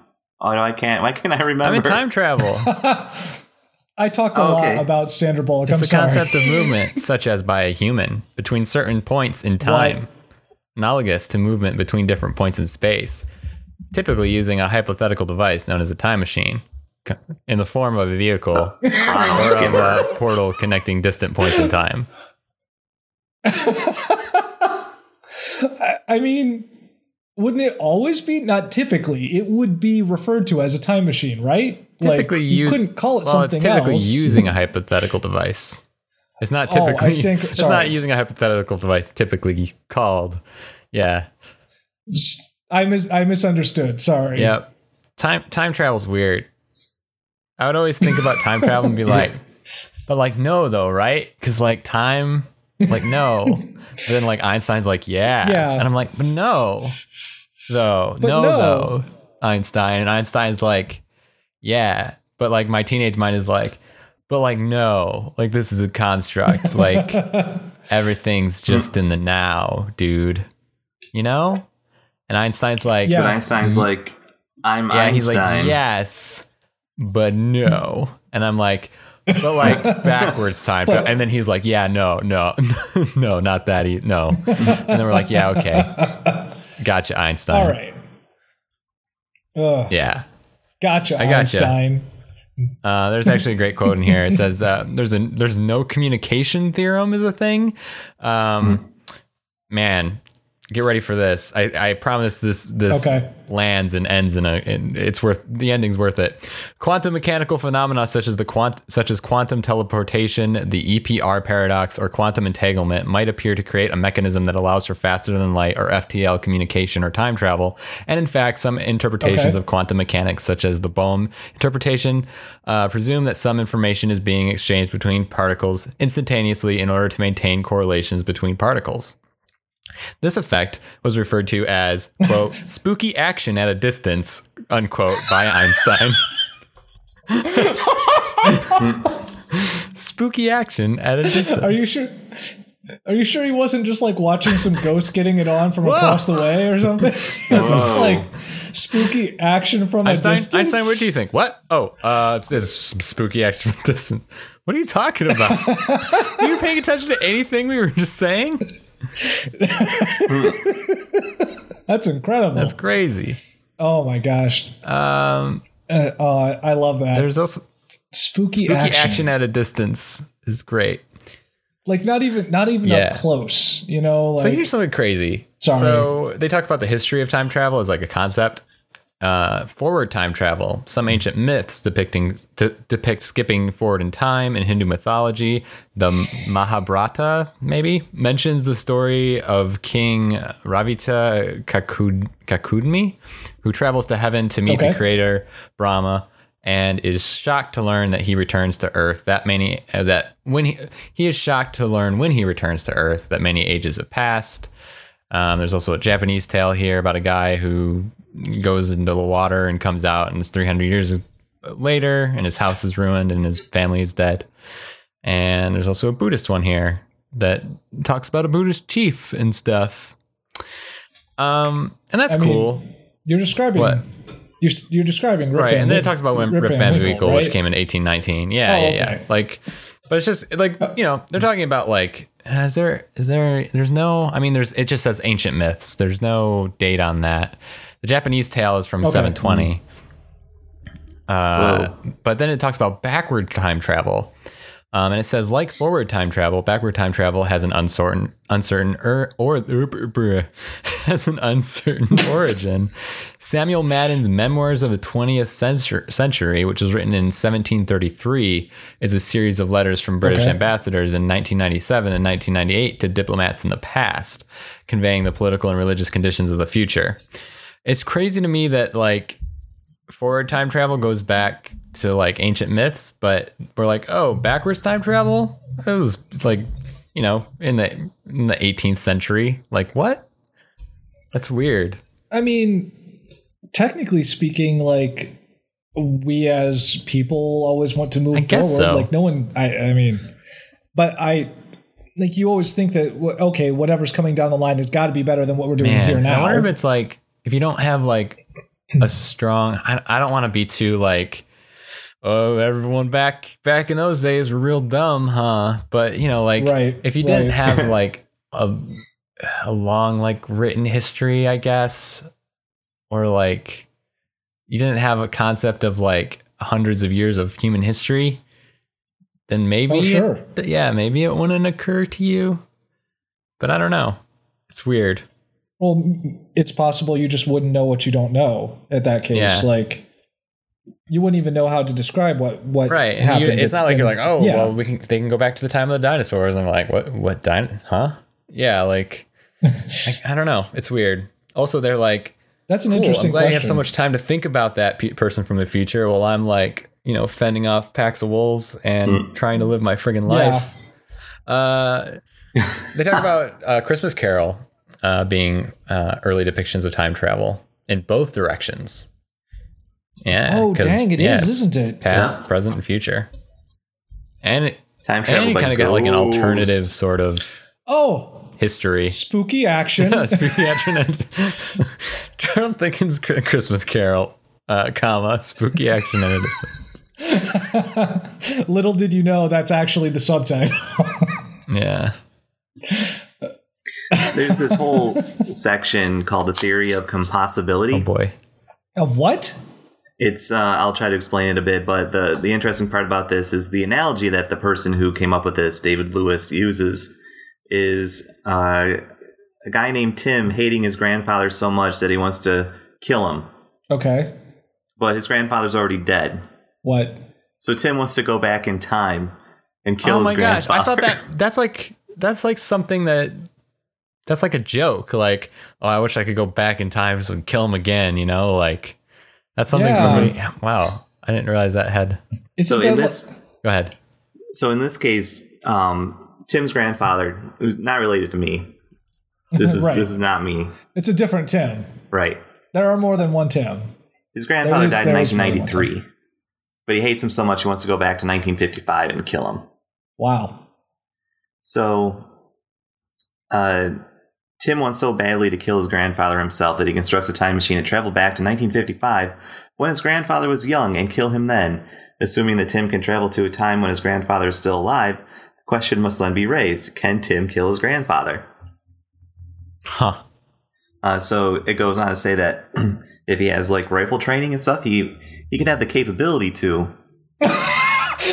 S2: Oh no, I can't. Why can't I remember? I'm
S1: in time travel.
S3: I talked a oh, okay. lot about Sandra Bullock.
S1: It's
S3: I'm the
S1: sorry. concept of movement, such as by a human, between certain points in time, analogous to movement between different points in space, typically using a hypothetical device known as a time machine in the form of a vehicle Oh, or of a portal connecting distant points in time.
S3: I mean, wouldn't it always be not typically it would be referred to as a time machine right
S1: typically like, you, you,
S3: couldn't call it well, something it's
S1: typically
S3: else.
S1: using a hypothetical device it's not oh, typically oh, think, it's not using a hypothetical device typically called yeah
S3: i mis- i misunderstood sorry
S1: yep time time travel's weird i would always think about time travel and be like but like no though right because like time like no then like Einstein's like, yeah. Yeah. And I'm like, but no, though. But no, no, though. Einstein. And Einstein's like, yeah. But like my teenage mind is like, but like, no, like this is a construct. Like everything's just in the now, dude. You know? And Einstein's like,
S2: yeah. Einstein's like, I'm yeah, Einstein. He's
S1: like, yes, but no. And I'm like, but like backwards time. and then he's like, yeah, no, no, no, not that. E- no. And then we're like, yeah, okay. Gotcha, Einstein.
S3: All right.
S1: Ugh. Yeah.
S3: Gotcha, I gotcha. Einstein.
S1: Uh, there's actually a great quote in here. It says, uh, "There's a there's no communication theorem is a thing." Um, mm Man, Get ready for this. I, I promise this this okay. lands and ends in a. In, it's worth the ending's worth it. Quantum mechanical phenomena such as the quant such as quantum teleportation, the EPR paradox, or quantum entanglement might appear to create a mechanism that allows for faster than light or FTL communication or time travel. And in fact, some interpretations okay. of quantum mechanics, such as the Bohm interpretation, uh, presume that some information is being exchanged between particles instantaneously in order to maintain correlations between particles. This effect was referred to as, quote, spooky action at a distance, unquote, by Einstein. spooky action at a distance.
S3: Are you sure? Are you sure he wasn't just like watching some ghosts getting it on from Whoa. across the way or something? This is like spooky action from
S1: Einstein, a
S3: distance.
S1: Einstein, what do you think? What? Oh, uh, it's spooky action from distance. What are you talking about? are you paying attention to anything we were just saying?
S3: That's incredible.
S1: That's crazy.
S3: Oh my gosh. Um, uh, oh, I, love that.
S1: There's also spooky, spooky action. action. at a distance is great.
S3: Like not even not even yeah. up close, you know.
S1: Like, so here's something crazy. Sorry. So they talk about the history of time travel as like a concept, uh, forward time travel. Some ancient myths depicting depict skipping forward in time in Hindu mythology. The Mahabharata maybe mentions the story of King Ravita Kakud- Kakudmi, who travels to heaven to meet okay. the creator Brahma and is shocked to learn that he returns to Earth. That many uh, that when he he is shocked to learn when he returns to Earth that many ages have passed. Um, there's also a Japanese tale here about a guy who goes into the water and comes out and is 300 years later and his house is ruined and his family is dead. And there's also a Buddhist one here that talks about a Buddhist chief and stuff. Um, and that's I mean, cool.
S3: You're describing what? You're, you're describing Rip right, Van
S1: and then it talks about when
S3: Rip,
S1: Rip
S3: Van,
S1: Van Winkle, right? which came in 1819. Yeah, oh, yeah, okay. yeah. Like, but it's just like uh, you know they're talking about like is there is there there's no I mean there's it just says ancient myths. There's no date on that. The Japanese tale is from okay. 720. Mm. Uh, but then it talks about backward time travel. Um, and it says, like forward time travel, backward time travel has an uncertain, uncertain er, or er, has an uncertain origin. Samuel Madden's Memoirs of the 20th Century, which was written in 1733, is a series of letters from British okay. ambassadors in 1997 and 1998 to diplomats in the past, conveying the political and religious conditions of the future it's crazy to me that like forward time travel goes back to like ancient myths, but we're like, oh, backwards time travel? It was like, you know, in the in the 18th century. Like what? That's weird.
S3: I mean, technically speaking, like we as people always want to move I forward. So. Like no one, I, I mean, but I like you always think that okay, whatever's coming down the line has got to be better than what we're doing Man, here now.
S1: I wonder if it's like if you don't have like a strong, I, I don't want to be too like, oh, everyone back back in those days were real dumb, huh? But you know, like right, if you didn't have like a a long like written history, I guess, or like you didn't have a concept of like hundreds of years of human history, then maybe oh, sure. It, yeah, maybe it wouldn't occur to you. But I don't know. It's weird.
S3: Well, it's possible you just wouldn't know what you don't know at that case. Yeah. Like you wouldn't even know how to describe what what
S1: right. happened. You, it's not like and, you're like, oh, yeah. well, we can they can go back to the time of the dinosaurs. I'm like, what what din? Huh? Yeah, like, I don't know. It's weird. Also, they're like,
S3: that's an cool, interesting. I'm
S1: glad question. you have so much time to think about that pe- person from the future. While I'm like, you know, fending off packs of wolves and mm. trying to live my friggin' life. Yeah. Uh, they talk about uh, Christmas Carol uh, being uh, early depictions of time travel in both directions. Yeah. Oh,
S3: dang, it yeah, is, isn't it?
S1: Past, yeah. present, and future. And it, time travel. kind of got like an alternative sort of.
S3: Oh.
S1: History.
S3: Spooky action. spooky action.
S1: Charles Dickens' Christmas Carol, uh, comma, spooky action and
S3: Little did you know that's actually the subtitle.
S1: yeah.
S2: There's this whole section called the theory of compossibility.
S1: Oh boy.
S3: Of what?
S2: It's uh, I'll try to explain it a bit, but the the interesting part about this is the analogy that the person who came up with this, David Lewis, uses is uh, a guy named Tim hating his grandfather so much that he wants to kill him.
S3: Okay.
S2: But his grandfather's already dead.
S3: What?
S2: So Tim wants to go back in time and kill oh his
S1: grandfather. Oh my gosh! I thought that that's like that's like something that that's like a joke. Like, oh, I wish I could go back in time and kill him again. You know, like that's something yeah. somebody. Wow, I didn't realize that had.
S2: so in this,
S1: go ahead.
S2: So in this case, um, Tim's grandfather, not related to me. This is right. this is not me.
S3: It's a different Tim.
S2: Right.
S3: There are more than one Tim.
S2: His grandfather is, died in 1993, but he hates him so much he wants to go back to
S3: 1955 and kill him. Wow. So, uh,
S2: Tim wants so badly to kill his grandfather himself that he constructs a time machine to travel back to 1955 when his grandfather was young and kill him then. Assuming that Tim can travel to a time when his grandfather is still alive, the question must then be raised can Tim kill his grandfather?
S1: Huh. Uh,
S2: so it goes on to say that if he has like rifle training and stuff, he he could have the capability to.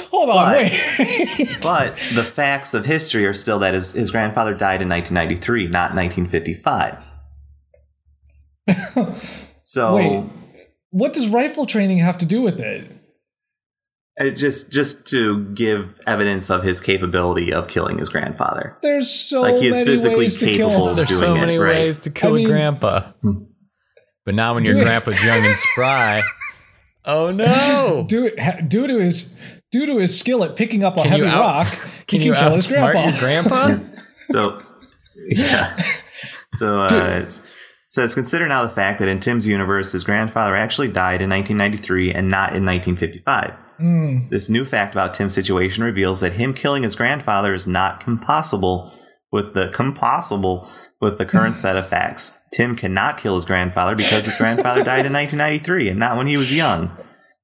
S3: Hold on, but, wait.
S2: but the facts of history are still that his, his grandfather died in 1993, not 1955. so, wait,
S3: what does rifle training have to do with it?
S2: Uh, just just to give evidence of his capability of killing his grandfather.
S3: There's so like he is physically capable There's
S1: doing so many it, ways right? to kill I mean, grandpa. But now when your grandpa's young and spry, oh no!
S3: Do it. Do to his due to his skill at picking up a can heavy out, rock, can you can kill his grandpa.
S2: grandpa? so, yeah. So uh, it says consider now the fact that in Tim's universe, his grandfather actually died in 1993 and not in 1955. Mm. This new fact about Tim's situation reveals that him killing his grandfather is not compossible with the compossible with the current set of facts. Tim cannot kill his grandfather because his grandfather died in 1993 and not when he was young.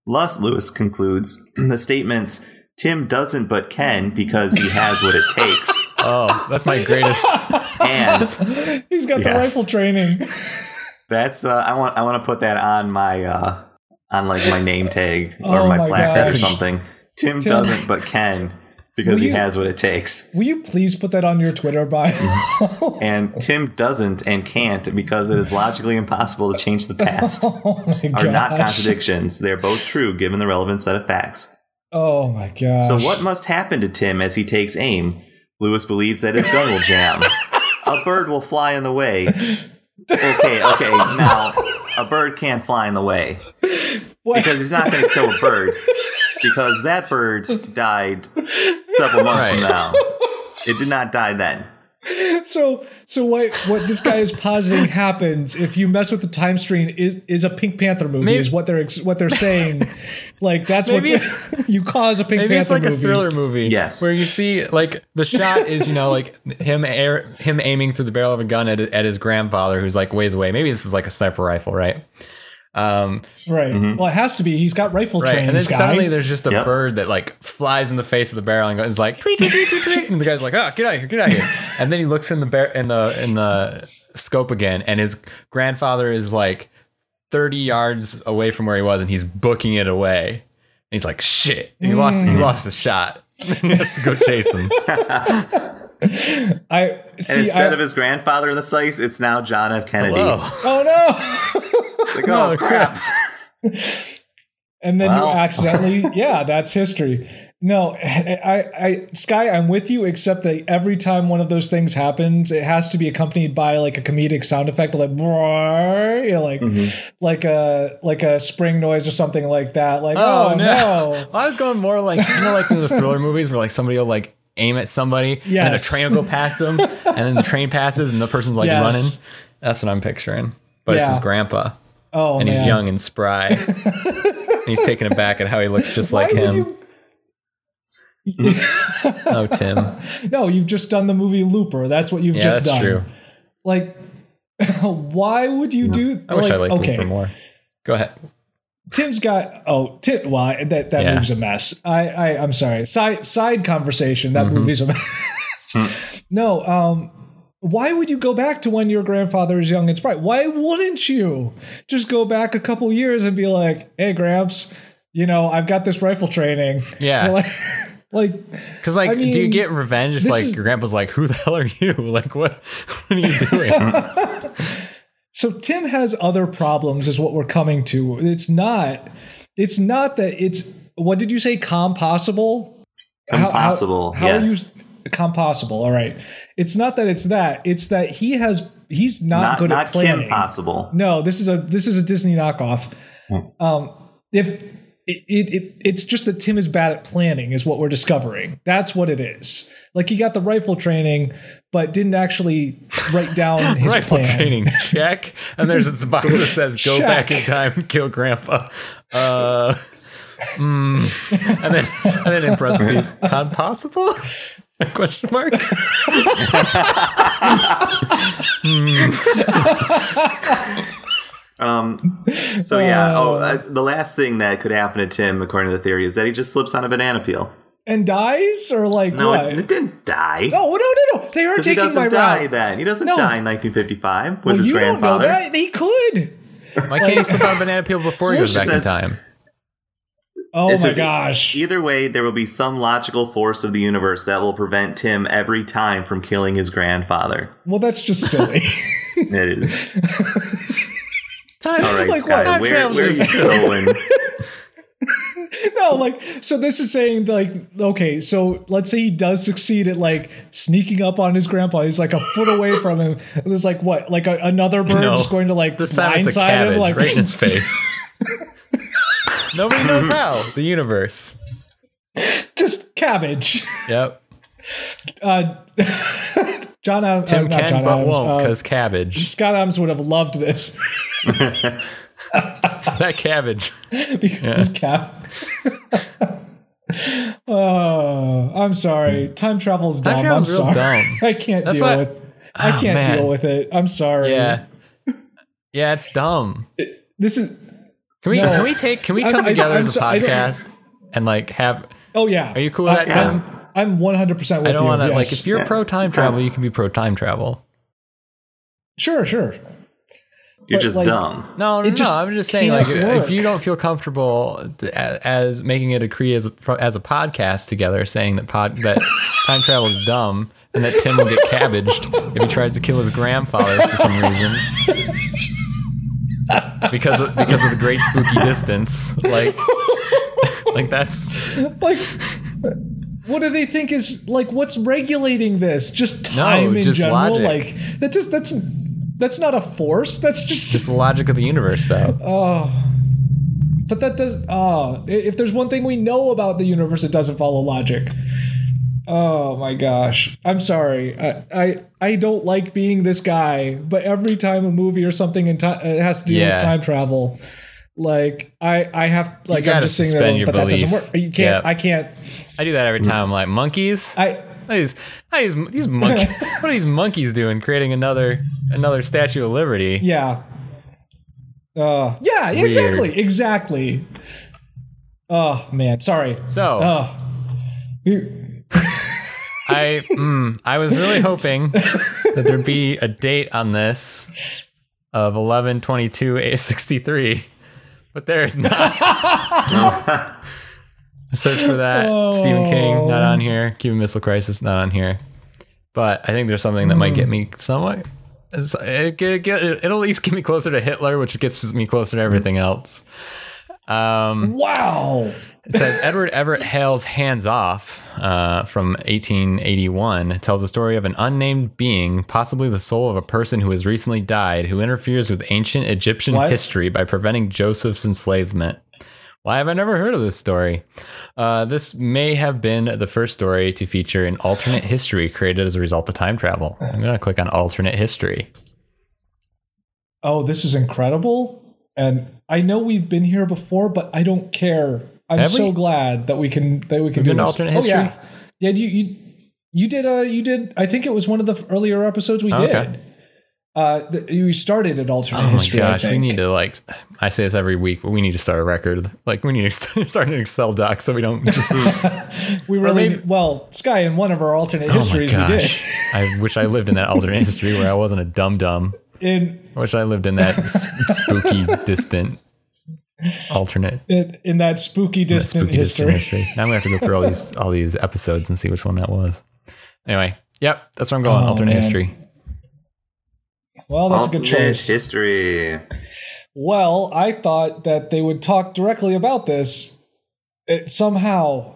S2: Lus Lewis concludes the statements Tim doesn't but can because he has what it takes.
S1: oh, that's my greatest.
S2: and
S3: he's got yes. the rifle training.
S2: That's uh, I want I want to put that on my uh, on like my name tag or oh my, my plaque or something. Tim, Tim doesn't but can because will he you, has what it takes.
S3: Will you please put that on your Twitter bio?
S2: and Tim doesn't and can't because it is logically impossible to change the past. oh are not contradictions. They are both true given the relevant set of facts.
S3: Oh my god.
S2: So what must happen to Tim as he takes aim? Lewis believes that his gun will jam. a bird will fly in the way. Okay, okay. Now, a bird can't fly in the way. What? Because he's not going to kill a bird because that bird died several months right. from now. It did not die then
S3: so so what what this guy is positing happens if you mess with the time stream is is a Pink Panther movie maybe, is what they're what they're saying like that's what you cause a Pink maybe Panther it's like movie. a
S1: thriller movie
S2: yes
S1: where you see like the shot is you know like him air, him aiming through the barrel of a gun at, at his grandfather who's like ways away maybe this is like a sniper rifle right
S3: um, right. Mm-hmm. Well, it has to be. He's got rifle right. And then guy.
S1: suddenly there's just a yep. bird that like flies in the face of the barrel and is like, tweet, tweet, tweet, tweet, and the guy's like, oh, get out of here, get out of here. and then he looks in the bear in the in the scope again, and his grandfather is like 30 yards away from where he was, and he's booking it away. And he's like, shit, and he mm. lost. He lost the shot. he has to go chase him.
S3: I see,
S2: and instead
S3: I,
S2: of his grandfather in the slice, it's now John F. Kennedy.
S3: Hello. Oh no like, oh, crap. and then wow. you accidentally, yeah, that's history. No, I, I, Sky, I'm with you, except that every time one of those things happens, it has to be accompanied by like a comedic sound effect, like, you know, like, mm-hmm. like a, like a spring noise or something like that. Like, oh, oh no. no. I
S1: was going more like, you know, like the thriller movies where like somebody will like aim at somebody yes. and a train will go past them and then the train passes and the person's like yes. running. That's what I'm picturing, but yeah. it's his grandpa. Oh, and man. he's young and spry. and he's taken aback at how he looks just like him. You... Hmm. oh, Tim.
S3: No, you've just done the movie Looper. That's what you've yeah, just done. True. Like, why would you do? I like, wish I liked okay. Looper more.
S1: Go ahead.
S3: Tim's got oh Tim. Why well, that that yeah. movie's a mess. I I I'm sorry. Side side conversation. That mm-hmm. movie's a mess. no, um, why would you go back to when your grandfather was young and spry? Why wouldn't you just go back a couple years and be like, hey, Gramps, you know, I've got this rifle training.
S1: Yeah.
S3: Like,
S1: cause like, I mean, do you get revenge if like is, your grandpa's like, who the hell are you? Like, what, what are you
S3: doing? so Tim has other problems is what we're coming to. It's not, it's not that it's, what did you say? Compossible?
S2: Impossible. How, how, how yes.
S3: Compossible. All right. It's not that it's that. It's that he has he's not, not good not at planning.
S2: Kim Possible.
S3: No, this is a this is a Disney knockoff. Hmm. Um, if it, it, it, it's just that Tim is bad at planning is what we're discovering. That's what it is. Like he got the rifle training, but didn't actually write down his rifle plan. training.
S1: Check. And there's this box that says "Go Check. back in time, kill Grandpa." Uh, mm. and then and then in parentheses, "Not possible." Question mark.
S2: um. So yeah. Oh, uh, uh, the last thing that could happen to Tim, according to the theory, is that he just slips on a banana peel
S3: and dies, or like no, what?
S2: It, it didn't die.
S3: No, no, no, no. They are taking
S2: he doesn't my die route. Then he doesn't no. die in 1955 with well, his you grandfather. Don't know
S3: that. He could.
S1: Why can't he slip on a banana peel before he goes back says, in time?
S3: Oh my gosh.
S2: Either way, there will be some logical force of the universe that will prevent Tim every time from killing his grandfather.
S3: Well, that's just silly.
S2: it is. All right, like, Sky, where,
S3: where are you going? no, like, so this is saying, like, okay, so let's say he does succeed at, like, sneaking up on his grandpa. He's, like, a foot away from him. And it's, like, what? Like, a, another bird no, just going to, like, blindside him, like,
S1: right in his face. Nobody knows how. The universe.
S3: Just cabbage.
S1: Yep. Uh,
S3: John Adams.
S1: Tim uh, can
S3: John but Adams,
S1: won't because uh, cabbage.
S3: Scott Adams would have loved this.
S1: that cabbage. because yeah.
S3: oh, I'm sorry. Time travel's dumb. Time travel's I'm sorry. Dumb. I can't That's deal what, with. I, oh, ah, I can't man. deal with it. I'm sorry.
S1: Yeah. Yeah, it's dumb.
S3: this is
S1: can we no. can we take can we come i together i as a so, podcast and like have?
S3: Oh yeah. Are
S1: you cool with that, Tim?
S3: I'm 100 percent with you. I don't want to yes. like
S1: if you're yeah. pro time travel, you can be pro time travel.
S3: Sure, sure.
S2: You're but just
S1: like,
S2: dumb.
S1: No, no, no. I'm just saying, like, work. if you don't feel comfortable as, as making a decree as a, as a podcast together, saying that pod that time travel is dumb and that Tim will get cabbaged if he tries to kill his grandfather for some reason. because of, because of the great spooky distance. Like, like that's like.
S3: What do they think is like? What's regulating this? Just time no, in just general. Logic. Like that just that's that's not a force. That's just just
S1: the logic of the universe, though.
S3: Oh, but that does. Oh, if there's one thing we know about the universe, it doesn't follow logic. Oh my gosh. I'm sorry. I, I, I don't like being this guy, but every time a movie or something in time uh, it has to do yeah. with time travel, like I I have like I'm just saying that, but belief. that doesn't work. You can't. Yep. I can't.
S1: I do that every mm. time. I'm like monkeys.
S3: I.
S1: These, these, these monkeys. what are these monkeys doing? Creating another another Statue of Liberty?
S3: Yeah. Uh, yeah. Weird. Exactly. Exactly. Oh man. Sorry.
S1: So. Uh, I mm, I was really hoping that there'd be a date on this of 11 22 63 but there is not. Search for that. Oh. Stephen King, not on here. Cuban Missile Crisis, not on here. But I think there's something that mm. might get me somewhat. It, it, it'll at least get me closer to Hitler, which gets me closer to everything else. Um,
S3: wow.
S1: It says Edward Everett Hale's Hands Off uh, from 1881 tells the story of an unnamed being, possibly the soul of a person who has recently died, who interferes with ancient Egyptian what? history by preventing Joseph's enslavement. Why have I never heard of this story? Uh, this may have been the first story to feature an alternate history created as a result of time travel. I'm going to click on alternate history.
S3: Oh, this is incredible. And I know we've been here before, but I don't care I'm Have so we? glad that we can that we can We've do an
S1: alternate history. Oh, yeah, yeah.
S3: You, you you did uh you did I think it was one of the earlier episodes we oh, did. Okay. Uh, you started at alternate oh history. my gosh,
S1: we need to like. I say this every week, but we need to start a record. Like we need to start an Excel doc so we don't just.
S3: we really maybe, well, Sky in one of our alternate oh histories we did.
S1: I wish I lived in that alternate history where I wasn't a dumb dumb. In I wish I lived in that spooky distant alternate
S3: in, in that spooky distant, that spooky history. distant
S1: history. Now I'm gonna have to go through all these all these episodes and see which one that was. Anyway, yep, that's where I'm going. Oh, alternate man. history.
S3: Well, that's alternate a good choice.
S2: History.
S3: Well, I thought that they would talk directly about this it, somehow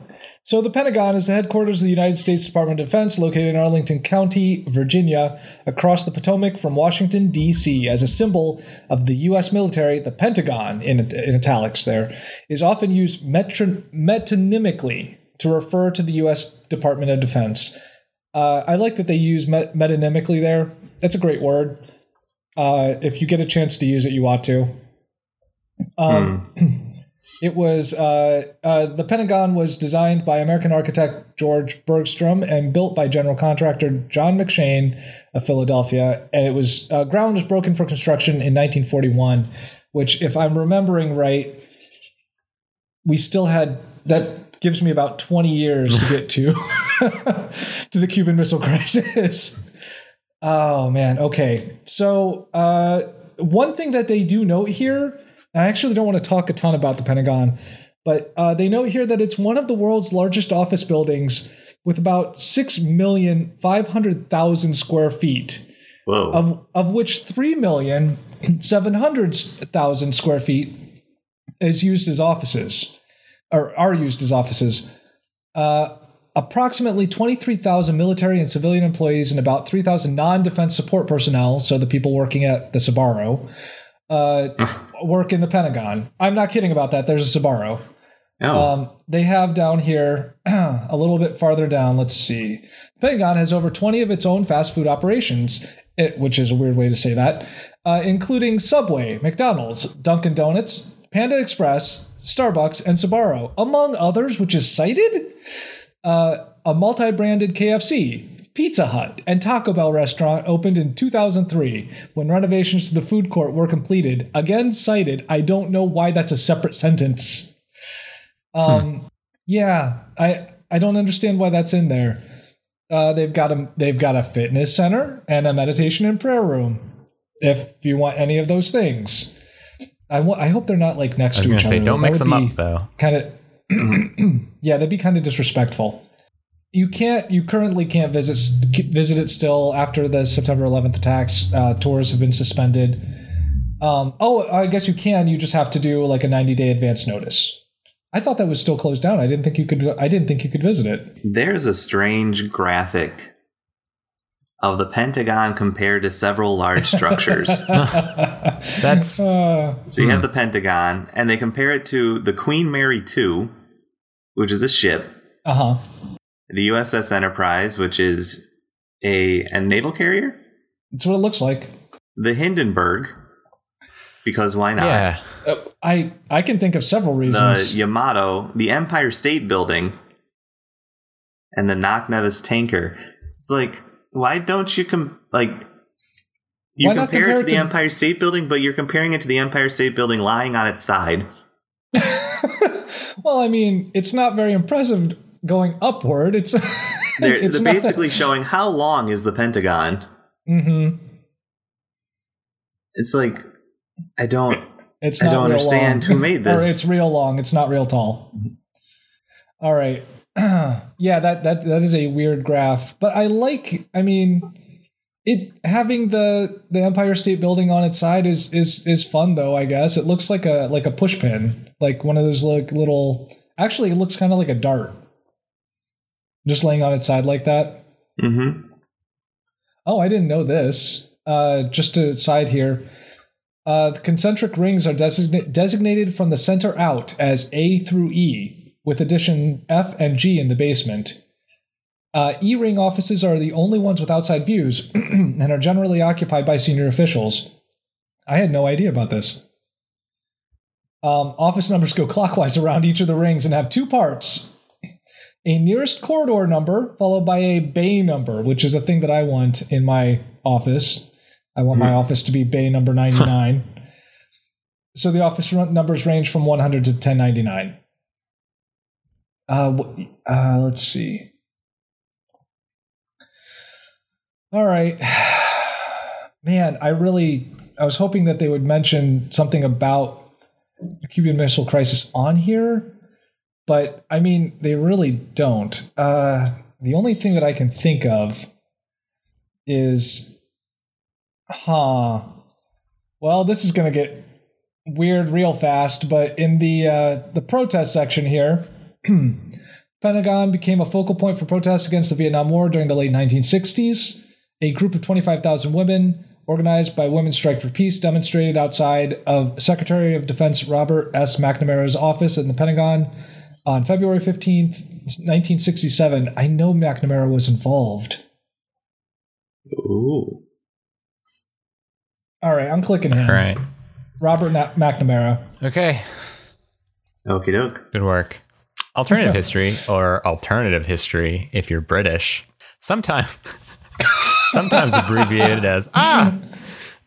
S3: so, the Pentagon is the headquarters of the United States Department of Defense, located in Arlington County, Virginia, across the Potomac from Washington, D.C. As a symbol of the U.S. military, the Pentagon, in, in italics there, is often used metonymically to refer to the U.S. Department of Defense. Uh, I like that they use met- metonymically there. That's a great word. Uh, if you get a chance to use it, you ought to. Um, hmm. It was uh, uh, the Pentagon was designed by American architect George Bergstrom and built by general contractor John McShane of Philadelphia. And it was uh, ground was broken for construction in 1941, which, if I'm remembering right, we still had that gives me about 20 years to get to to the Cuban Missile Crisis. oh man, okay. So uh, one thing that they do note here I actually don't want to talk a ton about the Pentagon, but uh, they note here that it's one of the world's largest office buildings with about 6,500,000 square feet, of, of which 3,700,000 square feet is used as offices or are used as offices. Uh, approximately 23,000 military and civilian employees and about 3,000 non defense support personnel, so the people working at the Sbarro, uh, work in the Pentagon. I'm not kidding about that. There's a Sabaro. Oh. Um, they have down here a little bit farther down. Let's see. The Pentagon has over 20 of its own fast food operations, it, which is a weird way to say that, uh, including Subway, McDonald's, Dunkin' Donuts, Panda Express, Starbucks, and Sabaro, among others, which is cited. Uh, a multi-branded KFC, Pizza Hut and Taco Bell restaurant opened in 2003 when renovations to the food court were completed. Again, cited. I don't know why that's a separate sentence. Um, hmm. yeah, I I don't understand why that's in there. Uh, they've got a they've got a fitness center and a meditation and prayer room. If you want any of those things, I I hope they're not like next to each
S1: say,
S3: other.
S1: Don't mix them up though.
S3: Kind of. yeah, that'd be kind of disrespectful you can't you currently can't visit visit it still after the September 11th attacks uh, tours have been suspended um, oh I guess you can you just have to do like a 90 day advance notice I thought that was still closed down I didn't think you could I didn't think you could visit it
S2: there's a strange graphic of the Pentagon compared to several large structures.
S1: That's uh,
S2: so you have hmm. the Pentagon, and they compare it to the Queen Mary two, which is a ship.
S3: Uh huh
S2: the USS Enterprise, which is a, a naval carrier.
S3: That's what it looks like.
S2: The Hindenburg, because why not? Yeah, uh,
S3: I I can think of several
S2: reasons. The Yamato, the Empire State Building, and the Knock Nevis tanker. It's like why don't you com- like you compare, compare, it to the to... Empire State Building, but you're comparing it to the Empire State Building lying on its side.
S3: well, I mean, it's not very impressive going upward. It's
S2: they're, it's they're basically a... showing how long is the Pentagon.
S3: Mm-hmm.
S2: It's like I don't. It's I don't understand long. who made this. or
S3: it's real long. It's not real tall. Mm-hmm. All right. yeah, that that that is a weird graph, but I like. I mean. It having the the Empire State Building on its side is is is fun though I guess it looks like a like a pushpin like one of those like little actually it looks kind of like a dart just laying on its side like that.
S2: Mm-hmm.
S3: Oh, I didn't know this. Uh, just to side here, uh, the concentric rings are designated from the center out as A through E, with addition F and G in the basement. Uh, e ring offices are the only ones with outside views and are generally occupied by senior officials. I had no idea about this. Um, office numbers go clockwise around each of the rings and have two parts a nearest corridor number followed by a bay number, which is a thing that I want in my office. I want my mm. office to be bay number 99. so the office numbers range from 100 to 1099. Uh, uh, let's see. All right. Man, I really I was hoping that they would mention something about the Cuban Missile Crisis on here but I mean, they really don't. Uh, the only thing that I can think of is, huh? Well, this is going to get weird real fast. But in the uh, the protest section here, Pentagon became a focal point for protests against the Vietnam War during the late 1960s. A group of 25,000 women, organized by Women Strike for Peace, demonstrated outside of Secretary of Defense Robert S. McNamara's office in the Pentagon on February 15th, 1967, I know McNamara was involved.
S2: Ooh.
S3: All right, I'm clicking here. All
S1: right.
S3: Robert Na- McNamara.
S1: Okay.
S2: Okie doke.
S1: Good work. Alternative history or alternative history if you're British. Sometimes sometimes abbreviated as ah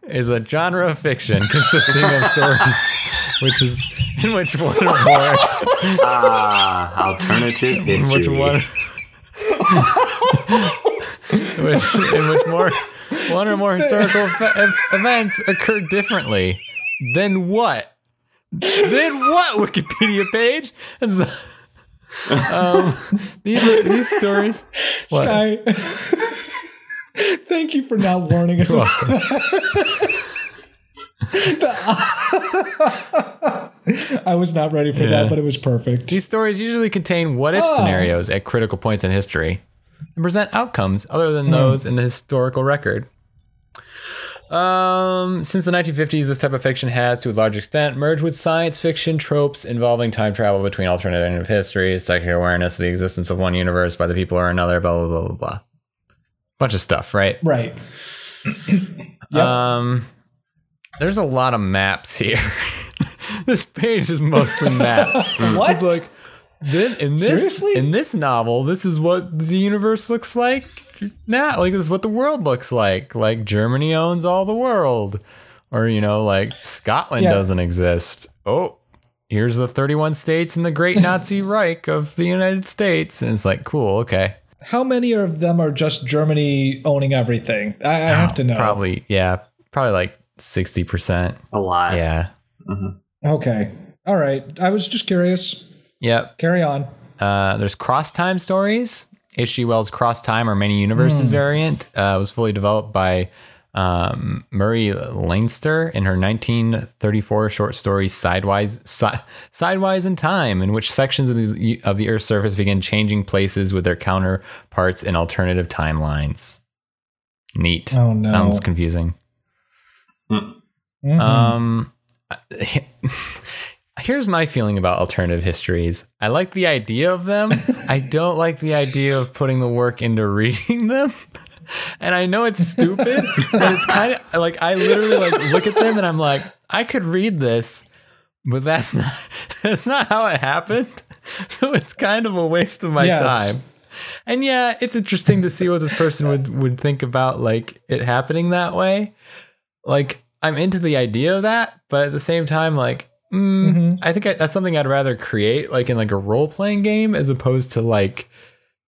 S1: is a genre of fiction consisting of stories which is in which one or more
S2: ah uh, alternative history
S1: which
S2: one
S1: which, in which more one or more historical fa- events occur differently than what then what wikipedia page um, these are, these stories
S3: what? Thank you for not warning us. I was not ready for yeah. that, but it was perfect.
S1: These stories usually contain what if oh. Ah. scenarios at critical points in history and present outcomes other than mm. those in the historical record. Um, since the 1950s, this type of fiction has, to a large extent, merged with science fiction tropes involving time travel between alternative histories, psychic awareness, the existence of one universe by the people or another, blah, blah, blah, blah, blah bunch of stuff, right?
S3: Right.
S1: yep. Um, there's a lot of maps here. this page is mostly maps.
S3: what? It's like
S1: then in this Seriously? in this novel, this is what the universe looks like now. Like this is what the world looks like. Like Germany owns all the world, or you know, like Scotland yeah. doesn't exist. Oh, here's the 31 states and the Great Nazi Reich of the United States, and it's like cool, okay
S3: how many of them are just Germany owning everything? I, I oh, have to know.
S1: Probably, yeah, probably like sixty percent.
S2: A lot.
S1: Yeah. Mm-hmm.
S3: Okay. All right. I was just curious.
S1: Yep.
S3: Carry on.
S1: Uh, there's cross time stories. H.G. Wells' Cross Time or Many Universes mm. variant uh, was fully developed by um, Murray Leinster in her 1934 short story Sidewise, si- Sidewise in Time, in which sections of the, of the Earth's surface begin changing places with their counterparts in alternative timelines. Neat. Oh, no. Sounds confusing. Mm-hmm. Um, here's my feeling about alternative histories. I like the idea of them. I don't like the idea of putting the work into reading them and I know it's stupid, but it's kind of like I literally like look at them and I'm like, I could read this, but that's not that's not how it happened. So it's kind of a waste of my yes. time. And yeah, it's interesting to see what this person would would think about like it happening that way. Like I'm into the idea of that, but at the same time, like mm, mm-hmm. I think I, that's something I'd rather create like in like a role playing game as opposed to like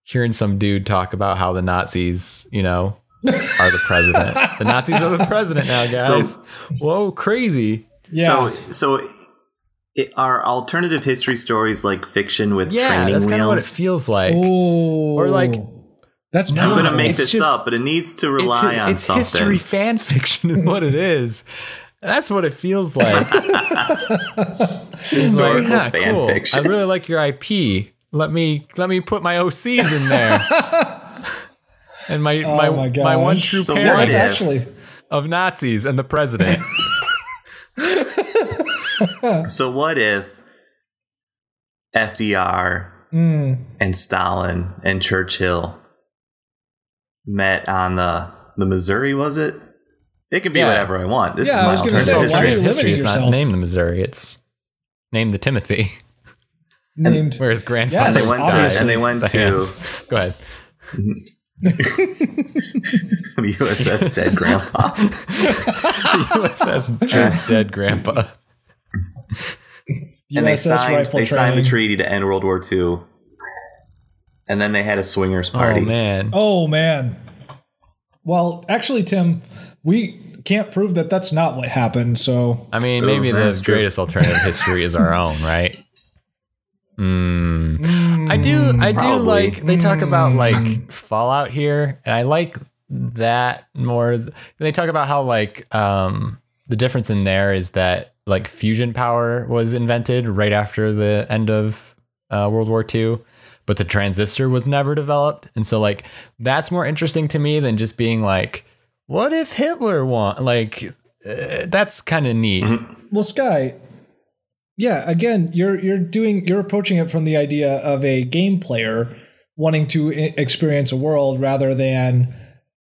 S1: hearing some dude talk about how the Nazis, you know, are the president. the Nazis are the president now, guys. So, Whoa, crazy.
S2: Yeah. So, so it, are alternative history stories like fiction with yeah, training that's kind of what
S1: it feels like. Ooh. Or like
S3: that's
S2: no, I'm going to make this just, up, but it needs to rely it's, on it's something. It's history
S1: fan fiction is what it is. That's what it feels like. Historical like, yeah, fan cool. fiction. I really like your IP. Let me let me put my OCs in there. and my oh my, my, my, one true so parent actually of Nazis and the president.
S2: so what if FDR mm. and Stalin and Churchill met on the the Missouri was it? It can be yeah. whatever I want. This yeah, is my alternative say, history.
S1: History is not named the Missouri. It's named the Timothy
S3: named.
S1: Where his grandfather yes,
S2: and they went to, and they went the to hands.
S1: go ahead. the
S2: USS Dead Grandpa. the
S1: USS Dead Grandpa.
S2: and they signed, they signed the treaty to end World War II. And then they had a swingers oh, party. Oh
S1: man.
S3: Oh man. Well, actually, Tim, we can't prove that that's not what happened. So
S1: I mean, maybe Ooh, the greatest alternative history is our own, right? Mm. I do. I probably. do like they talk about mm. like Fallout here, and I like that more. They talk about how like um, the difference in there is that like fusion power was invented right after the end of uh, World War II, but the transistor was never developed, and so like that's more interesting to me than just being like, what if Hitler want like uh, that's kind of neat.
S3: Mm-hmm. Well, Sky, yeah, again, you're you're doing you're approaching it from the idea of a game player wanting to experience a world rather than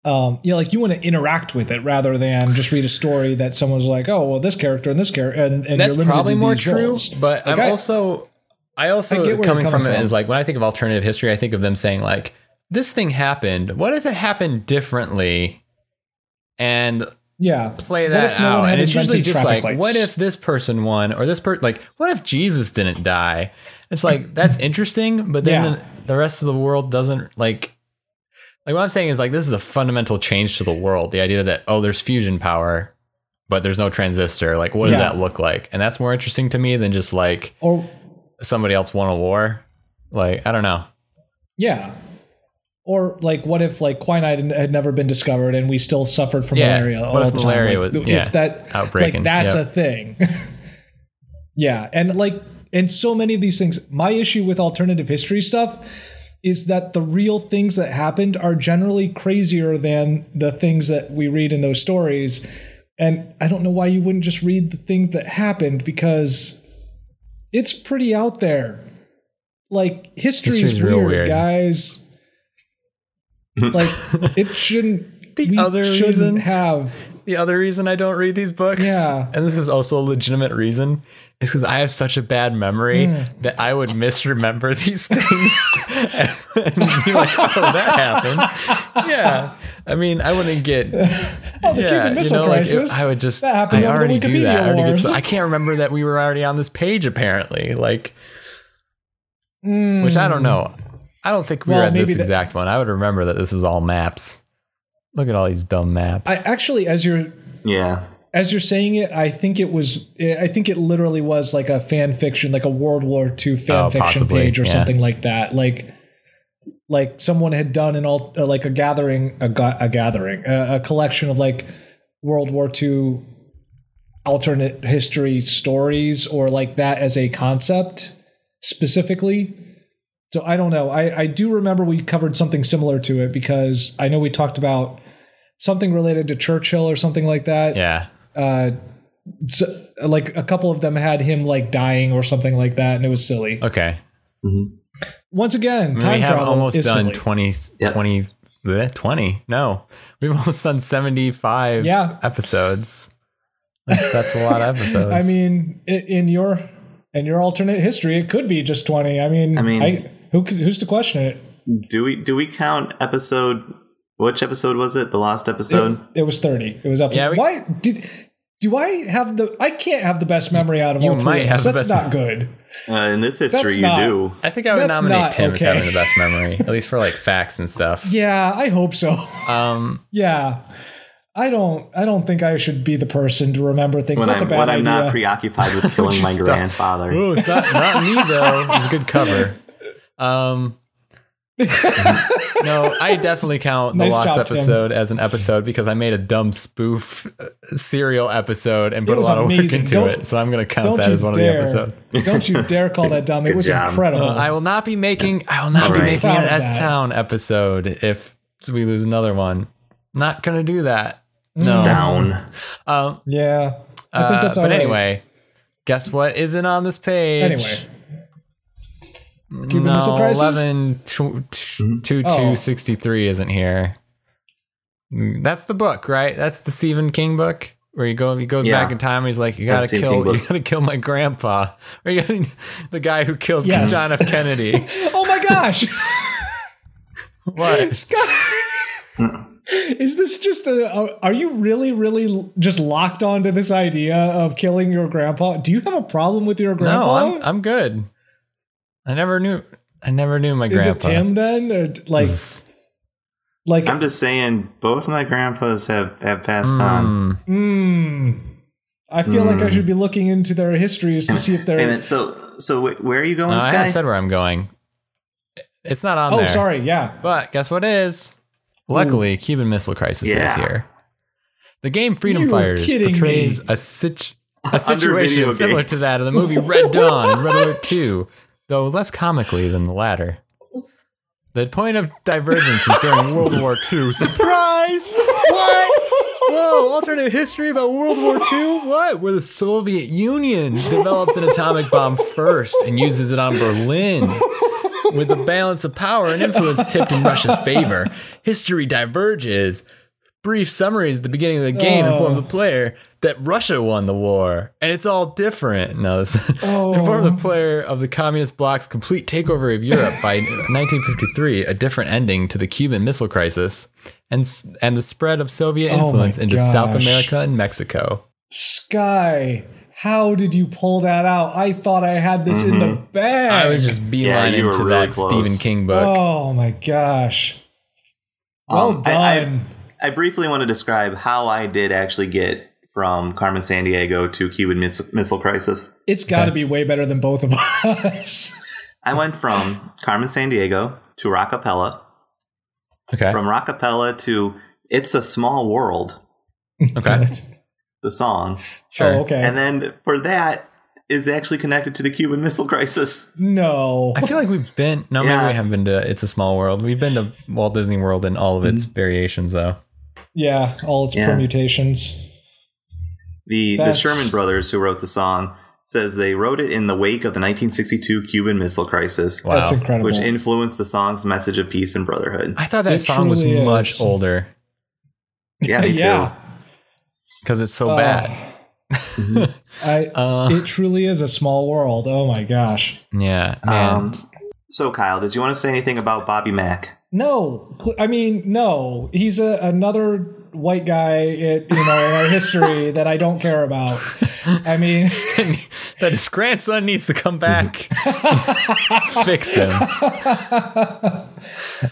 S3: um, you know, like you want to interact with it rather than just read a story that someone's like, oh, well, this character and this character, and, and
S1: that's probably more true. Roles. But like I'm I, also, I also I coming, coming, from, from it is like when I think of alternative history, I think of them saying like, this thing happened. What if it happened differently? And
S3: yeah
S1: play that no out and it's usually just like lights? what if this person won or this person like what if jesus didn't die it's like that's interesting but then yeah. the, the, rest of the world doesn't like like what i'm saying is like this is a fundamental change to the world the idea that oh there's fusion power but there's no transistor like what does yeah. that look like and that's more interesting to me than just like or oh. somebody else won a war like i don't know
S3: yeah or like, what if like quinine had never been discovered and we still suffered from yeah.
S1: malaria
S3: all if the malaria time? Like, was,
S1: yeah,
S3: that outbreak, like that's yep. a thing. yeah, and like, and so many of these things. My issue with alternative history stuff is that the real things that happened are generally crazier than the things that we read in those stories. And I don't know why you wouldn't just read the things that happened because it's pretty out there. Like history is weird, weird, guys. Like it shouldn't. the other shouldn't reason have
S1: the other reason I don't read these books. Yeah, and this is also a legitimate reason. Is because I have such a bad memory that I would misremember these things and, and be like, "Oh, that happened." Yeah, I mean, I wouldn't get. Oh,
S3: the yeah, Cuban Missile you know, Crisis. Like it, I would just.
S1: That happened I already do that. I, already so, I can't remember that we were already on this page. Apparently, like. Mm. Which I don't know. I don't think we well, read this the, exact one. I would remember that this was all maps. Look at all these dumb maps.
S3: I actually, as you're
S2: yeah,
S3: as you're saying it, I think it was. I think it literally was like a fan fiction, like a World War II fan oh, fiction possibly. page or yeah. something like that. Like, like someone had done an all uh, like a gathering, a, a gathering, a, a collection of like World War II alternate history stories or like that as a concept specifically so I don't know. I, I do remember we covered something similar to it because I know we talked about something related to Churchill or something like that.
S1: Yeah. Uh,
S3: so, like a couple of them had him like dying or something like that, and it was silly.
S1: Okay.
S3: Mm-hmm. Once again, I mean, time we have
S1: almost done silly. 20, 20, eh, 20. No, we've almost done 75
S3: yeah.
S1: episodes. That's a lot of episodes.
S3: I mean, in your in your alternate history, it could be just 20. I mean, I mean, I, who who's to question it?
S2: Do we do we count episode? Which episode was it? The last episode.
S3: It, it was thirty. It was up. Yeah, we, why did? Do I have the? I can't have the best memory out of you all three. Might have That's not good.
S2: Uh, in this history, That's you not, do. I
S1: think I would nominate Tim okay. having the best memory, at least for like facts and stuff.
S3: Yeah, I hope so. Um, yeah. I don't. I don't think I should be the person to remember things. When That's I'm, a bad when I'm
S2: not preoccupied with killing my stop. grandfather.
S1: Ooh, it's not, not me though. It's a good cover. Um, no, I definitely count the lost last job, episode Tim. as an episode because I made a dumb spoof uh, serial episode and put a lot amazing. of work into don't, it. So I'm going to count that as one dare, of the
S3: episodes. don't you dare call that dumb. It was job. incredible. Uh,
S1: I will not be making I will not right. be making an S Town episode if we lose another one. Not going to do that. No. Down.
S3: Um, yeah.
S1: I think uh, that's uh, but right. anyway, guess what isn't on this page? Anyway. Cuban no, Missile Crisis? 11 tw- mm-hmm. oh. isn't here. That's the book, right? That's the Stephen King book where you go he goes yeah. back in time and he's like, You gotta kill you gotta kill my grandpa. Or you gotta, the guy who killed yes. John F. Kennedy.
S3: oh my gosh.
S1: what?
S3: Scott Is this just a, Are you really, really just locked onto this idea of killing your grandpa? Do you have a problem with your grandpa?
S1: No, I'm, I'm good. I never knew. I never knew my Is grandpa. Is
S3: it Tim then, or like, like
S2: I'm just saying, both my grandpas have have passed mm,
S3: on. Mm, I feel mm. like I hmm. should be looking into their histories to see if they're. And
S2: so, so where are you going, no, Sky?
S1: I said where I'm going. It's not on oh, there.
S3: sorry. Yeah.
S1: But guess what is? Luckily, Ooh. Cuban Missile Crisis yeah. is here. The game Freedom you Fighters portrays me. a, situ- a situation similar to that of the movie Red Dawn Red Alert 2, though less comically than the latter. The point of divergence is during World War II. Surprise! What? Whoa, alternate history about World War II? What? Where the Soviet Union develops an atomic bomb first and uses it on Berlin. With the balance of power and influence tipped in Russia's favor, history diverges. Brief summaries at the beginning of the game oh. inform the player that Russia won the war and it's all different. No, this, oh. inform the player of the communist bloc's complete takeover of Europe by 1953, a different ending to the Cuban Missile Crisis and and the spread of Soviet oh influence oh into gosh. South America and Mexico.
S3: Sky, how did you pull that out? I thought I had this mm-hmm. in the mm-hmm. bag.
S1: I was just beelining yeah, to really that close. Stephen King book.
S3: Oh my gosh! Well um, done.
S2: I, I, I briefly want to describe how I did actually get from Carmen Sandiego to Cuban Miss- Missile Crisis.
S3: It's got to okay. be way better than both of us.
S2: I went from Carmen Sandiego to Rockapella. Okay. From Rockapella to It's a Small World.
S1: Okay.
S2: the song.
S3: Sure. Oh, okay.
S2: And then for that, is actually connected to the Cuban Missile Crisis.
S3: No,
S1: I feel like we've been. No, yeah. maybe we haven't been to. It's a small world. We've been to Walt Disney World in all of mm-hmm. its mm variations, though.
S3: Yeah, all its yeah. permutations.
S2: The the Sherman brothers who wrote the song says they wrote it in the wake of the 1962 Cuban Missile Crisis.
S3: Wow. That's incredible. Which
S2: influenced the song's message of peace and brotherhood.
S1: I thought that it song was is. much older.
S2: Yeah, me yeah.
S1: too. Because it's so uh, bad.
S3: I, uh, it truly is a small world. Oh my gosh.
S1: Yeah.
S2: Um, so, Kyle, did you want to say anything about Bobby Mack?
S3: No. I mean, no. He's a, another white guy it, you know in our history that I don't care about. I mean,
S1: that his grandson needs to come back, fix him.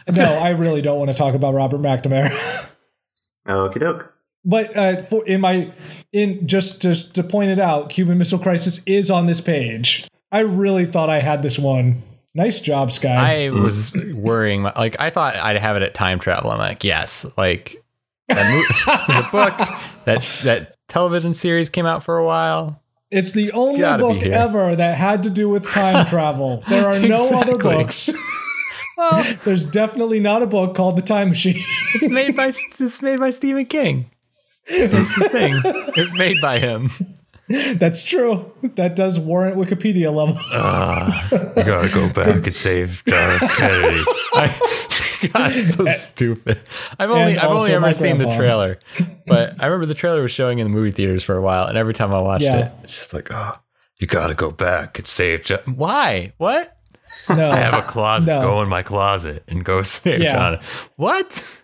S3: no, I really don't want to talk about Robert McNamara.
S2: Okie doke.
S3: But uh, for, in my in just just to point it out, Cuban Missile Crisis is on this page. I really thought I had this one. Nice job, Sky.
S1: I was worrying. Like I thought I'd have it at time travel. I'm like, yes. Like that a book. That's that television series came out for a while.
S3: It's the it's only book ever that had to do with time travel. There are no exactly. other books. well, there's definitely not a book called The Time Machine.
S1: it's made by it's made by Stephen King. It's the thing. It's made by him.
S3: That's true. That does warrant Wikipedia level.
S1: uh, you gotta go back and save Derek Kennedy. I, God, so stupid. I've only I've only ever seen the trailer, but I remember the trailer was showing in the movie theaters for a while, and every time I watched yeah. it, it's just like, oh, you gotta go back. and save John. Why? What? No, I have a closet. No. Go in my closet and go save yeah. John. What?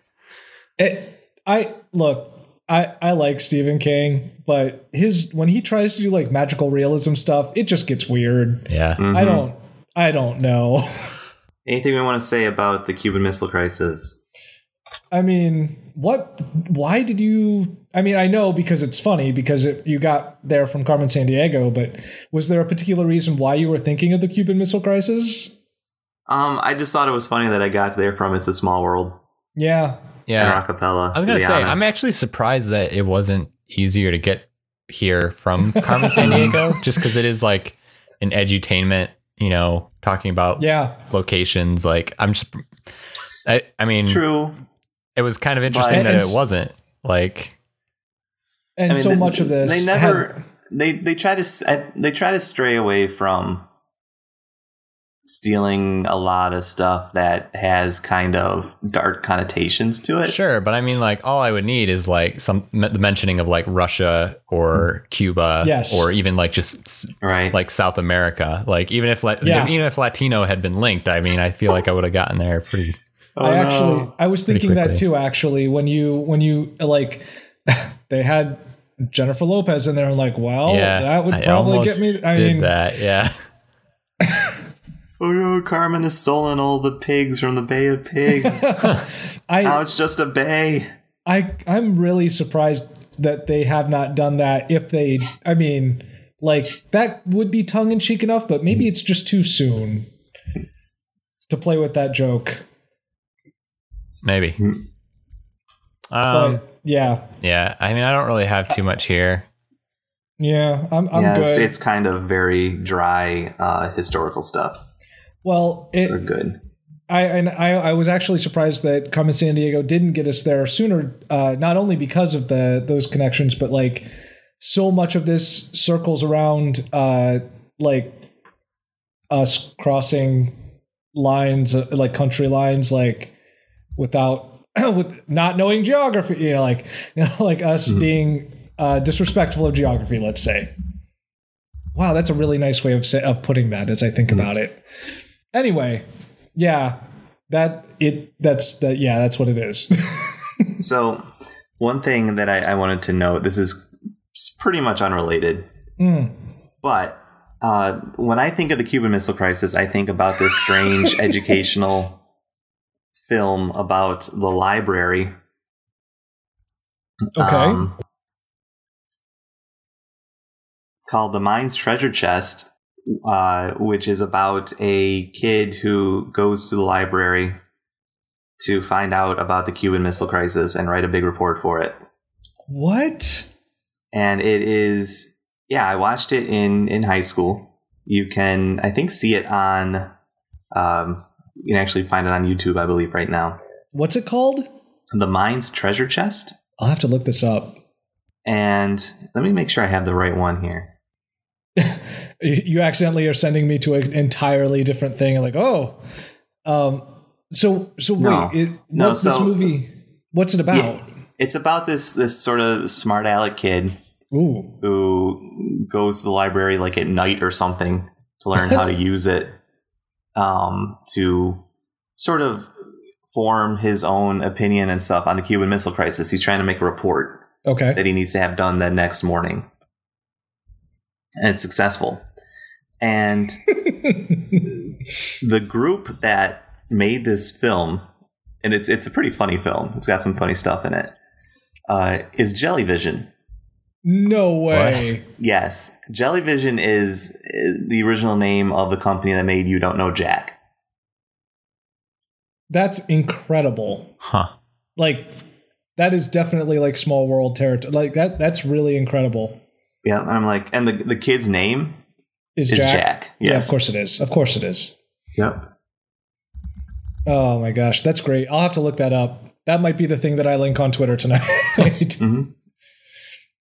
S3: It, I look. I, I like Stephen King, but his when he tries to do like magical realism stuff, it just gets weird.
S1: Yeah.
S3: Mm-hmm. I don't I don't know.
S2: Anything we want to say about the Cuban Missile Crisis?
S3: I mean, what? Why did you? I mean, I know because it's funny because it, you got there from Carmen Sandiego, but was there a particular reason why you were thinking of the Cuban Missile Crisis?
S2: Um, I just thought it was funny that I got there from It's a Small World.
S3: Yeah,
S1: yeah,
S2: acapella.
S1: I was gonna say, honest. I'm actually surprised that it wasn't easier to get here from Carmen Sandiego, just because it is like an edutainment you know, talking about yeah locations. Like I'm just, I, I mean,
S2: true.
S1: It was kind of interesting but, that it wasn't like,
S3: and I mean, so they, much of this.
S2: They never had, they they try to they try to stray away from stealing a lot of stuff that has kind of dark connotations to it.
S1: Sure, but I mean, like, all I would need is like some the mentioning of like Russia or Cuba,
S3: yes.
S1: or even like just
S2: right,
S1: like South America. Like, even if like yeah. even if Latino had been linked, I mean, I feel like I would have gotten there pretty. oh,
S3: I actually, no. I was thinking that too. Actually, when you when you like, they had Jennifer Lopez in there. and like, well, yeah, that would probably get me. I
S1: mean, that, yeah
S2: oh Carmen has stolen all the pigs from the Bay of Pigs. I, now it's just a bay.
S3: I I'm really surprised that they have not done that. If they, I mean, like that would be tongue in cheek enough, but maybe it's just too soon to play with that joke.
S1: Maybe. Hmm. Um, but,
S3: yeah.
S1: Yeah. I mean, I don't really have too much here.
S3: Yeah, I'm. I'm yeah,
S2: it's, it's, kind of very dry uh, historical stuff.
S3: Well,
S2: it, good.
S3: I, and I, I was actually surprised that Carmen San Diego didn't get us there sooner. Uh, not only because of the those connections, but like so much of this circles around uh, like us crossing lines, uh, like country lines, like without with not knowing geography, you know, like you know, like us mm-hmm. being uh, disrespectful of geography, let's say. Wow, that's a really nice way of say, of putting that. As I think mm-hmm. about it, Anyway, yeah, that it that's that yeah, that's what it is.
S2: so one thing that I, I, wanted to note, this is pretty much unrelated,
S3: mm.
S2: but uh, when I think of the Cuban Missile Crisis, I think about this strange educational film about the library.
S3: Okay. Um,
S2: called The Mind's Treasure Chest uh, which is about a kid who goes to the library to find out about the Cuban Missile Crisis and write a big report for it.
S3: What?
S2: And it is, yeah, I watched it in in high school. You can, I think, see it on. Um, you can actually find it on YouTube, I believe, right now.
S3: What's it called?
S2: The Mind's Treasure Chest.
S3: I'll have to look this up.
S2: And let me make sure I have the right one here.
S3: you accidentally are sending me to an entirely different thing. I'm like, oh, um, so so no. wait, it, no, what's so, this movie? What's it about? Yeah,
S2: it's about this this sort of smart aleck kid
S3: Ooh.
S2: who goes to the library like at night or something to learn how to use it um, to sort of form his own opinion and stuff on the Cuban Missile Crisis. He's trying to make a report
S3: okay.
S2: that he needs to have done the next morning and it's successful. And the group that made this film, and it's it's a pretty funny film. It's got some funny stuff in it. Uh, is Jellyvision?
S3: No way.
S2: What? Yes, Jellyvision is, is the original name of the company that made You Don't Know Jack.
S3: That's incredible.
S1: Huh.
S3: Like that is definitely like small world territory. Like that that's really incredible.
S2: Yeah, and I'm like, and the the kid's name is, is Jack. Jack.
S3: Yes. Yeah, of course it is. Of course it
S2: is. Yep.
S3: Oh my gosh, that's great. I'll have to look that up. That might be the thing that I link on Twitter tonight. mm-hmm.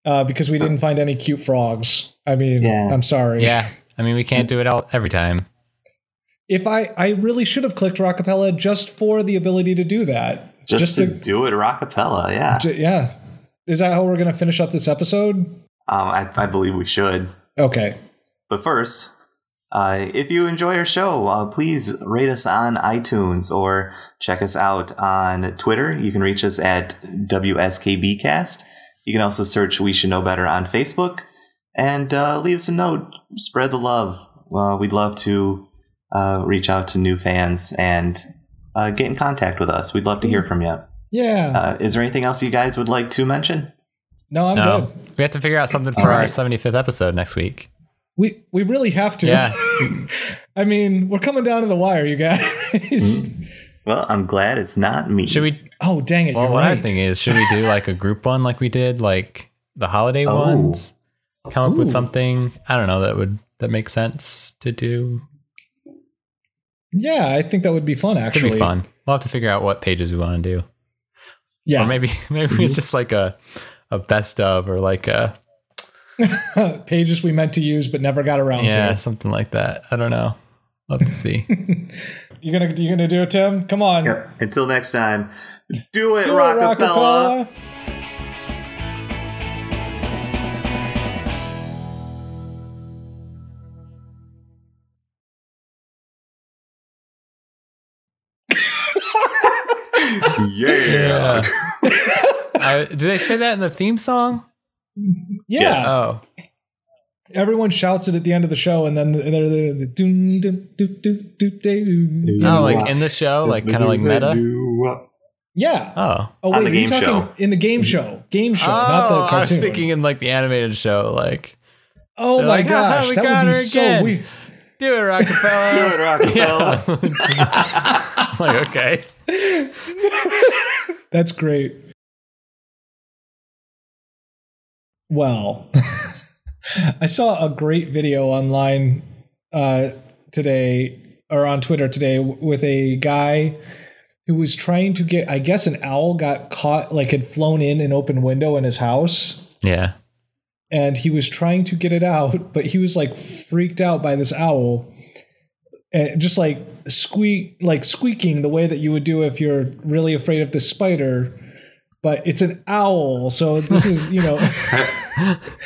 S3: uh, because we didn't find any cute frogs. I mean,
S1: yeah. I'm
S3: sorry.
S1: Yeah. I mean, we can't do it all every time.
S3: If I, I really should have clicked Rockapella just for the ability to do that.
S2: Just, just to, to, do it Rockapella, yeah. J-
S3: yeah. Is that how we're going to finish up this episode?
S2: Um, I, I, believe we should.
S3: Okay.
S2: But first, uh, if you enjoy our show, uh, please rate us on iTunes or check us out on Twitter. You can reach us at WSKBcast. You can also search We Should Know Better on Facebook and uh, leave us a note. Spread the love. Uh, we'd love to uh, reach out to new fans and uh, get in contact with us. We'd love to hear mm. from you. Yeah. is there anything else you guys would like to mention?
S3: No, I'm no.
S1: good. We have to figure out something for our 75th episode next week.
S3: We we really have to.
S1: Yeah.
S3: I mean, we're coming down to the wire, you guys.
S2: Mm. Well, I'm glad it's not me.
S1: Should we?
S3: Oh, dang it!
S1: Well, what right. I was thinking is, should we do like a group one, like we did, like the holiday oh. ones? Come Ooh. up with something. I don't know that would that makes sense to do.
S3: Yeah, I think that would be fun. Actually,
S1: be fun. We'll have to figure out what pages we want to do. Yeah, or maybe maybe mm-hmm. it's just like a a best of or like a
S3: pages we meant to use but never got around yeah, to. Yeah,
S1: something like that. I don't know. Love to see.
S3: you gonna you gonna do it, Tim? Come on.
S2: Yep. Until next time. Do it, do Rockapella. It, Rockapella.
S1: do they say that in the theme song?
S3: Yeah. Yes.
S1: Oh.
S3: Everyone shouts it at the end of the show, and then they're the do
S1: oh, like in the show, like kind of like meta.
S3: Yeah. Oh. Oh wait, the game talking show. in the game show? Game show, oh, not the cartoon. Oh, I was
S1: thinking in like the animated show, like.
S3: Oh my like, gosh, oh, that would be so again. weird.
S1: Do it, Rockefeller.
S2: do it,
S1: Rockefeller. like okay.
S3: That's great. well. I saw a great video online uh, today or on Twitter today with a guy who was trying to get. I guess an owl got caught, like had flown in an open window in his house.
S1: Yeah.
S3: And he was trying to get it out, but he was like freaked out by this owl and just like squeak, like squeaking the way that you would do if you're really afraid of the spider but it's an owl. So this is, you know.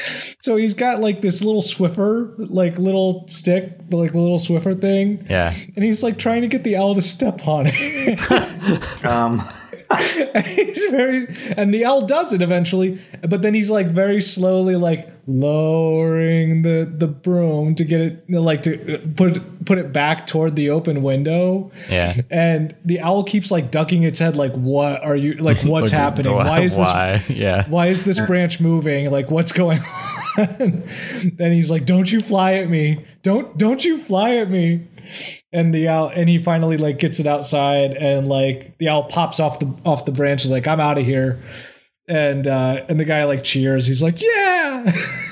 S3: so he's got like this little Swiffer, like little stick, like little Swiffer thing.
S1: Yeah.
S3: And he's like trying to get the owl to step on it. um. and he's very, and the owl does it eventually, but then he's like very slowly, like lowering the the broom to get it like to put put it back toward the open window. Yeah. And the owl keeps like ducking its head like what are you like what's happening? Why is why?
S1: this yeah.
S3: Why is this branch moving? Like what's going on? then he's like don't you fly at me. Don't don't you fly at me. And the owl and he finally like gets it outside and like the owl pops off the off the branch is like I'm out of here and uh, and the guy like cheers. He's like, yeah.